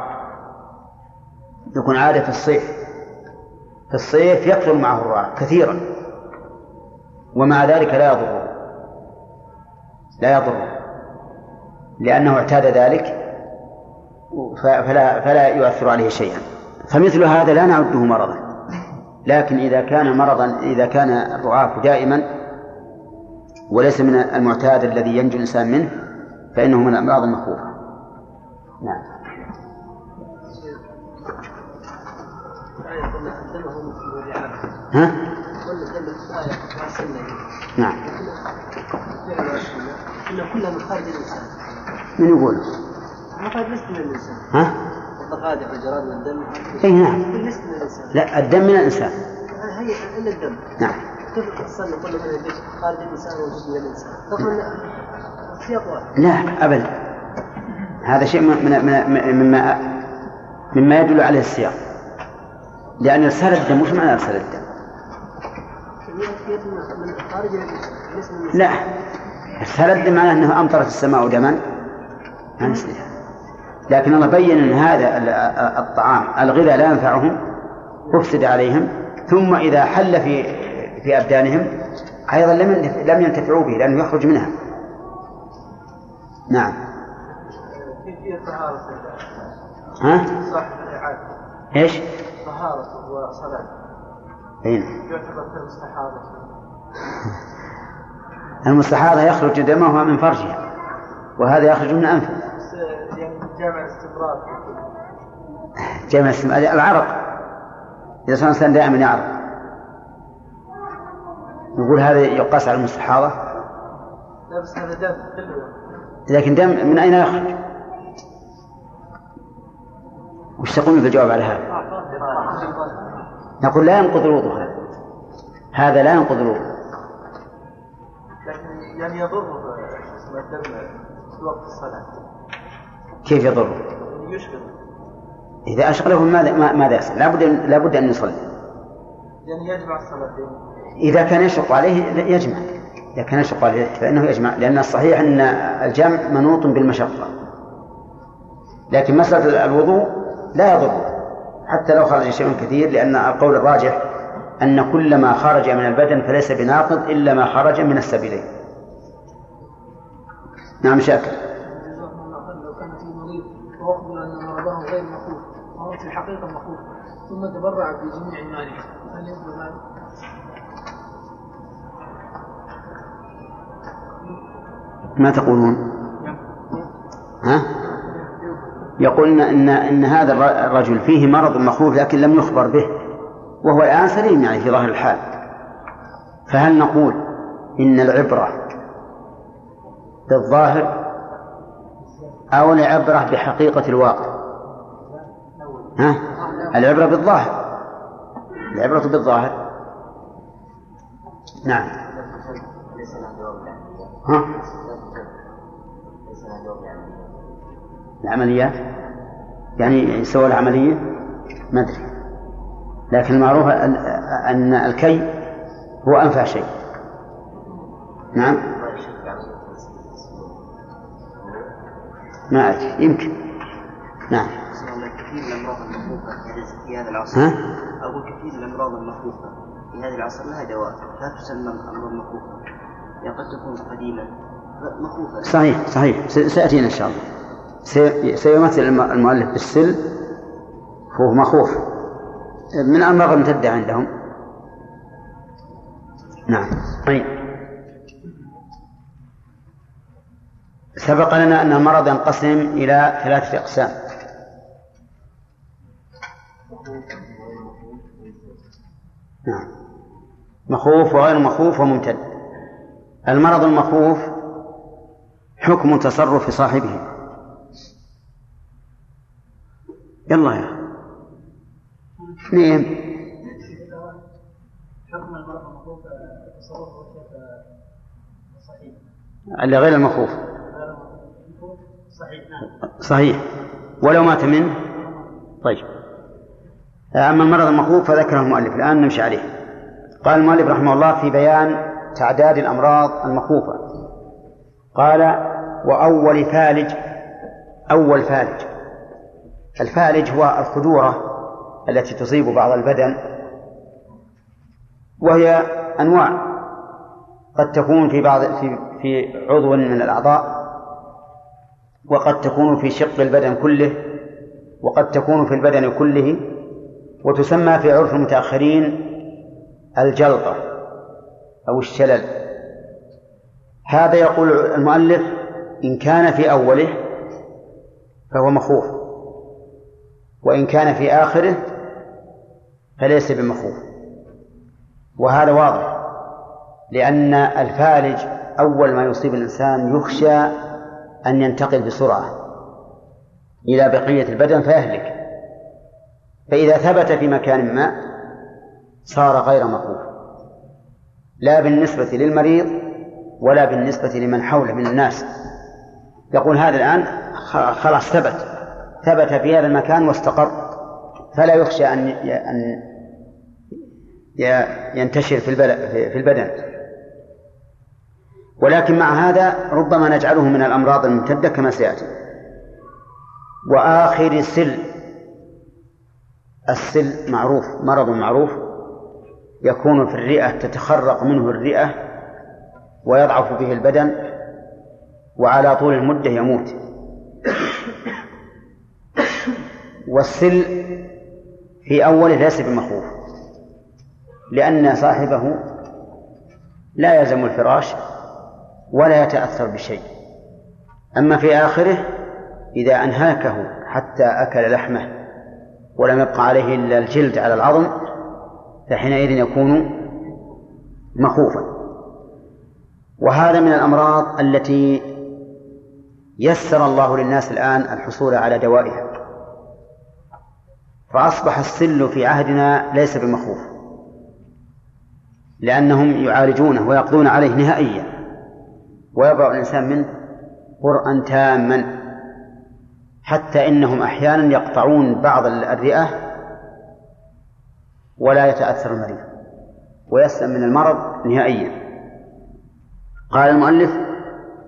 يكون عادة في الصيف. في الصيف يكثر معه الرعاة كثيرا. ومع ذلك لا يضره. لا يضره. لأنه اعتاد ذلك. فلا فلا يؤثر عليه شيئا. فمثل هذا لا نعده مرضا. لكن إذا كان مرضا إذا كان الرعاة دائما وليس من المعتاد الذي ينجو الإنسان منه فإنه من الأمراض المخوفة نعم. ها؟ نعم. من يقول؟ ليست من الإنسان. ها؟ والجراد والدم اي نعم. ليست من الإنسان. لا الدم من الإنسان. هي إلا الدم. نعم. كيف تصل كل من خارج الإنسان وجزء من الإنسان؟ تقول واحد. لا أبدا. هذا شيء من من مما مما يدل عليه السياق. لأن إرسال الدم وش معنى إرسال الدم؟ لا. إرسال الدم معناه أنه أمطرت السماء دما. ما لكن الله بين أن هذا الطعام. الغذاء لا ينفعهم أفسد عليهم. ثم إذا حل في في أبدانهم أيضا لم لم ينتفعوا به لأنه يخرج منها. نعم. ها؟ صح إيش؟ طهارة وصلاة. أين؟ يعتبر كالمستحاضة. المستحاضة يخرج دمها من فرجها وهذا يخرج من أنفه. جامع استمرار جامع استمرار العرق. إذا صار الإنسان دائما يعرق. نقول هذا يقاس على المستحاضة. لا بس هذا دم. لكن دم من أين يخرج؟ وش تقولون في الجواب على هذا؟ نقول لا ينقض الوضوء هذا. هذا لا ينقض الوضوء. لكن يعني يضر اسم الدم في وقت الصلاة. كيف يضر؟ يشغل إذا أشغله ماذا ما- ماذا يصنع؟ لابد لابد أن يصلي. يعني يجمع الصلاتين إذا كان يشق عليه يجمع. إذا كان يشق عليه فإنه يجمع. لأن الصحيح أن الجمع منوط بالمشقة. لكن مسألة الوضوء لا يضر. حتى لو خرج شيء كثير لأن القول الراجح أن كل ما خرج من البدن فليس بناقض إلا ما خرج من السبيلين. نعم شاكر. وأخبر أن مرضه غير مخوف وهو في الحقيقة مخوف ثم تبرع بجميع ماله هل يقبل ذلك؟ ما تقولون؟ ها؟ يقولون ان إن هذا الر- الرجل فيه مرض مخوف لكن لم يخبر به وهو الآن سليم يعني في ظاهر الحال. فهل نقول إن العبرة بالظاهر أو العبرة بحقيقة الواقع. ها؟ العبرة بالظاهر. العبرة بالظاهر. نعم. ها؟ العمليات؟ يعني سوى العملية؟ ما أدري. لكن المعروف أن الكي هو أنفع شيء. نعم. ما أدري يمكن. نعم. كثير من الأمراض المخوفة في هذا- العصر ها؟ أقول كثير من الأمراض المخوفة. في هذا العصر لها دواء لا تسمى أمراض مخوفة يعني قد تكون قديمة مخوفة. صحيح صحيح. سيأتينا إن شاء الله. سي- سيمثل الم- المؤلف بالسل. هو مخوف. من الأمراض الممتدة عندهم. نعم. طيب. سبق لنا أن المرض ينقسم إلى ثلاثة أقسام. نعم. مخوف وغير مخوف وممتد. المرض المخوف حكم تصرف صاحبه. يلا يا. نعم حكم المرض المخوف صحيح اللي غير المخوف. صحيح. ولو مات منه. طيب. أما المرض المخوف فذكره المؤلف. الآن نمشي عليه. قال المؤلف رحمه الله في بيان تعداد الأمراض المخوفة. قال وأول فالج أول فالج الفالج هو الخدورة التي تصيب بعض البدن وهي أنواع قد تكون في بعض في في عضو من الأعضاء. وقد تكون في شق البدن كله وقد تكون في البدن كله وتسمى في عرف المتأخرين الجلطة أو الشلل. هذا يقول المؤلف إن كان في أوله فهو مخوف وإن كان في آخره فليس بمخوف. وهذا واضح لأن الفالج أول ما يصيب الإنسان يخشى أن ينتقل بسرعة إلى بقية البدن فيهلك. فإذا ثبت في مكان ما صار غير مخوف لا بالنسبة للمريض ولا بالنسبة لمن حوله من الناس. يقول هذا الآن خلاص ثبت. ثبت في هذا المكان واستقر. فلا يخشى أن أن ينتشر في البدن. ولكن مع هذا ربما نجعله من الأمراض الممتدة كما سيأتي. وآخر سل. السل معروف مرض معروف يكون في الرئة تتخرق منه الرئة ويضعف به البدن وعلى طول المدة يموت. والسل في أوله ليس بمخوف لأن صاحبه لا يلزم الفراش ولا يتأثر بشيء. أما في آخره إذا أنهاكه حتى أكل لحمه ولم يبق عليه إلا الجلد على العظم فحينئذ يكون مخوفا. وهذا من الأمراض التي يسر الله للناس الآن الحصول على دوائها. فأصبح السل في عهدنا ليس بمخوف لأنهم يعالجونه ويقضون عليه نهائيا. ويبرأ الإنسان منه برءا تاما حتى إنهم أحيانا يقطعون بعض الرئة ولا يتأثر المريض ويسلم من المرض نهائيا. قال المؤلف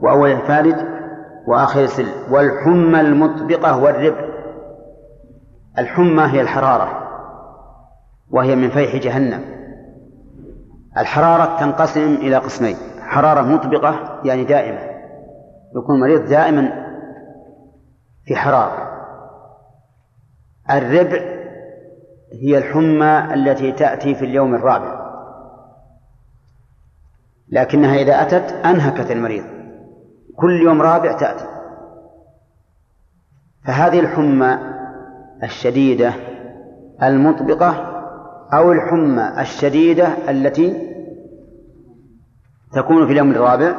وأول الفارج وآخر السل والحمى المطبقة والربع الحمى هي الحرارة وهي من فيح جهنم. الحرارة تنقسم إلى قسمين حرارة مطبقة يعني دائمة. يكون المريض دائما في حرارة. الربع هي الحمى التي تأتي في اليوم الرابع. لكنها إذا أتت أنهكت المريض. كل يوم رابع تأتي. فهذه الحمى الشديدة المطبقة أو الحمى الشديدة التي تكون في اليوم الرابع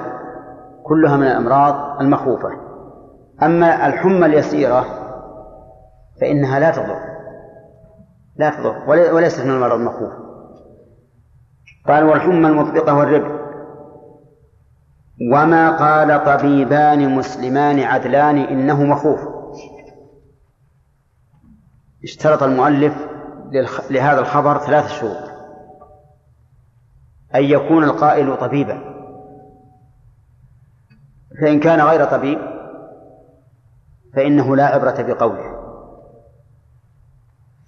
كلها من الأمراض المخوفة. أما الحمى اليسيرة فإنها لا تضر. لا تضر. وليست من المرض المخوف. قال والحمى المطبقة والربع وما قال طبيبان مسلمان عدلان إنه مخوف. اشترط المؤلف لهذا الخبر ثلاث شروط. أن يكون القائل طبيبا فإن كان غير طبيب فإنه لا عبرة بقوله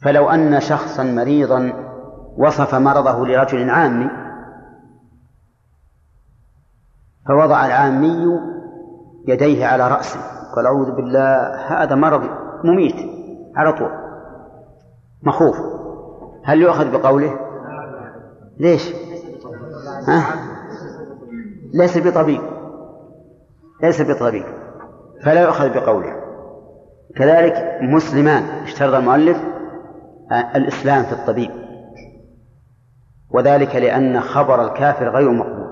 فلو أن شخصا مريضا وصف مرضه لرجل عامي فوضع العامي يديه على رأسه قال أعوذ بالله هذا مرض مميت على طول مخوف هل يؤخذ بقوله؟ ليش؟ ها؟ ليس بطبيب. ليس بطبيب. فلا يؤخذ بقوله. كذلك مسلمان اشترط المؤلف الإسلام في الطبيب. وذلك لأن خبر الكافر غير مقبول.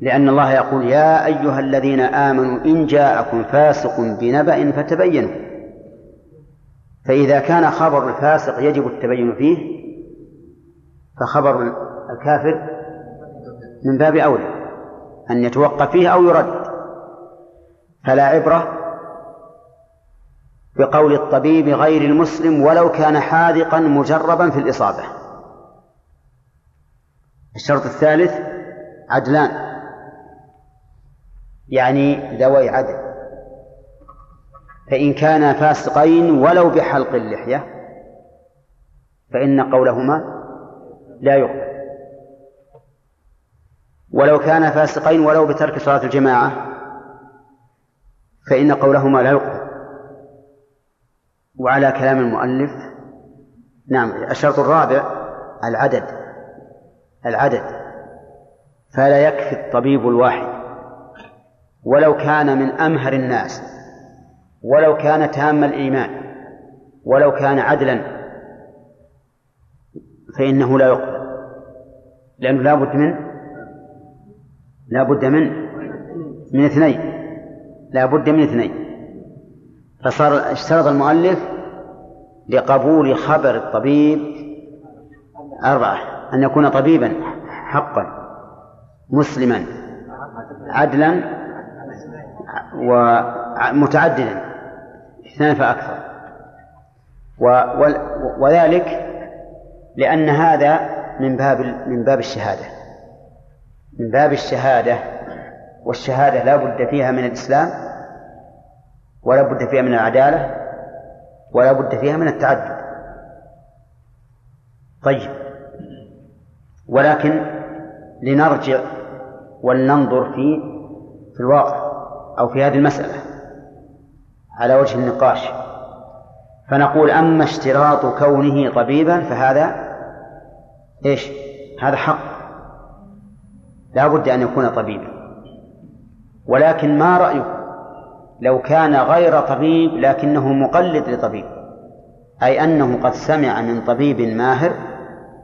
لأن الله يقول يا أيها الذين آمنوا إن جاءكم فاسق بنبأ فتبينوا. فإذا كان خبر الفاسق يجب التبين فيه فخبر الكافر من باب أولى أن يتوقف فيه أو يرد. فلا عبرة بقول الطبيب غير المسلم ولو كان حاذقا مجربا في الإصابة. الشرط الثالث عدلان يعني ذوي عدل. فإن كانا فاسقين ولو بحلق اللحية فإن قولهما لا يقبل. ولو كانا فاسقين ولو بترك صلاة الجماعة فإن قولهما لا يقبل. وعلى كلام المؤلف نعم الشرط الرابع العدد العدد فلا يكفي الطبيب الواحد. ولو كان من أمهر الناس ولو كان تام الإيمان ولو كان عدلا فإنه لا يقبل. لأنه لا بد من لا بد من من اثنين. لا بد من اثنين. فصار اشترط المؤلف لقبول خبر الطبيب أربعة أن يكون طبيبا حقا مسلما عدلا ومتعددا اثنان فأكثر. وذلك لأن هذا من باب من باب الشهادة. من باب الشهادة والشهادة لا بد فيها من الإسلام ولا بد فيها من العدالة ولا بد فيها من التعدد. طيب. ولكن لنرجع ولننظر في في الواقع أو في هذه المسألة على وجه النقاش. فنقول أما اشتراط كونه طبيبا فهذا إيش؟ هذا حق. لا بد أن يكون طبيبا. ولكن ما رأيك لو كان غير طبيب لكنه مقلد لطبيب؟ أي أنه قد سمع من طبيب ماهر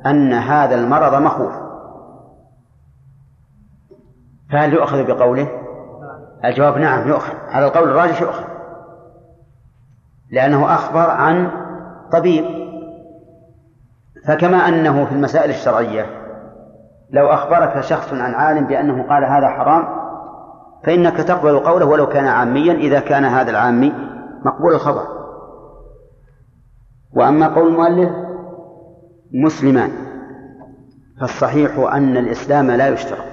أن هذا المرض مخوف. فهل يؤخذ بقوله؟ الجواب نعم يؤخذ. على القول الراجح يؤخذ. لأنه أخبر عن طبيب. فكما أنه في المسائل الشرعية لو أخبرك شخص عن عالم بأنه قال هذا حرام فإنك تقبل قوله ولو كان عاميا إذا كان هذا العامي مقبول الخبر. وأما قول المؤلف مسلمان فالصحيح أن الإسلام لا يشترط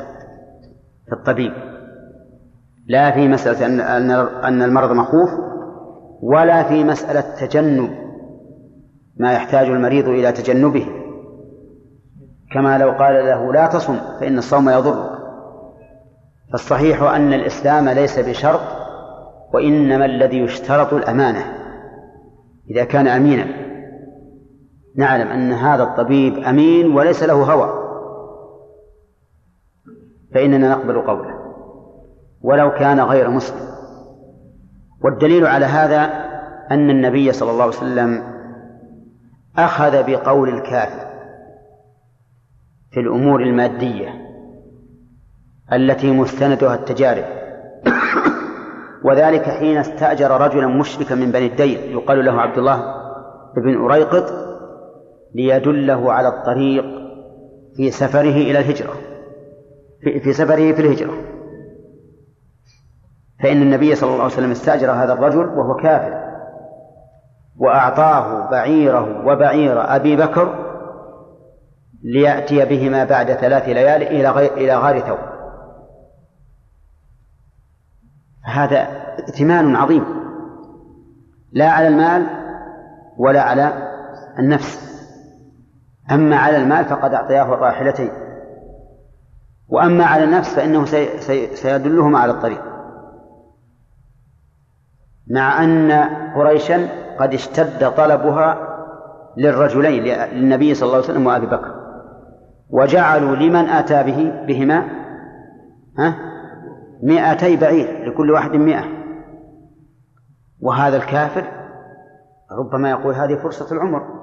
في الطبيب لا في مسألة أن أن المرض مخوف ولا في مسألة تجنب ما يحتاج المريض إلى تجنبه. كما لو قال له لا تصم فإن الصوم يضرك فالصحيح أن الإسلام ليس بشرط وإنما الذي يشترط الأمانة إذا كان أمينا. نعلم أن هذا الطبيب أمين وليس له هوى. فإننا نقبل قوله. ولو كان غير مسلم. والدليل على هذا أن النبي صلى الله عليه وسلم أخذ بقول الكافر. في الأمور المادية التي مستندها التجارب. وذلك حين استأجر رجلا مشركا من بني الدير يقال له عبد الله بن أريقط ليدله على الطريق في سفره إلى الهجرة. في, في سفره في الهجرة. فإن النبي صلى الله عليه وسلم استأجر هذا الرجل وهو كافر وأعطاه بعيره وبعير أبي بكر ليأتي بهما بعد ثلاث ليال إلى غير إلى غار ثور. هذا ائتمان عظيم. لا على المال ولا على النفس. أما على المال فقد أعطياه الراحلتين. وأما على النفس فإنه سيدلهما على الطريق. مع أن قريشا قد اشتد طلبها للرجلين للنبي صلى الله عليه وسلم وأبي بكر. وجعلوا لمن أتى به بهما ها؟ مئتي بعير لكل واحد مئة. وهذا الكافر ربما يقول هذه فرصة العمر.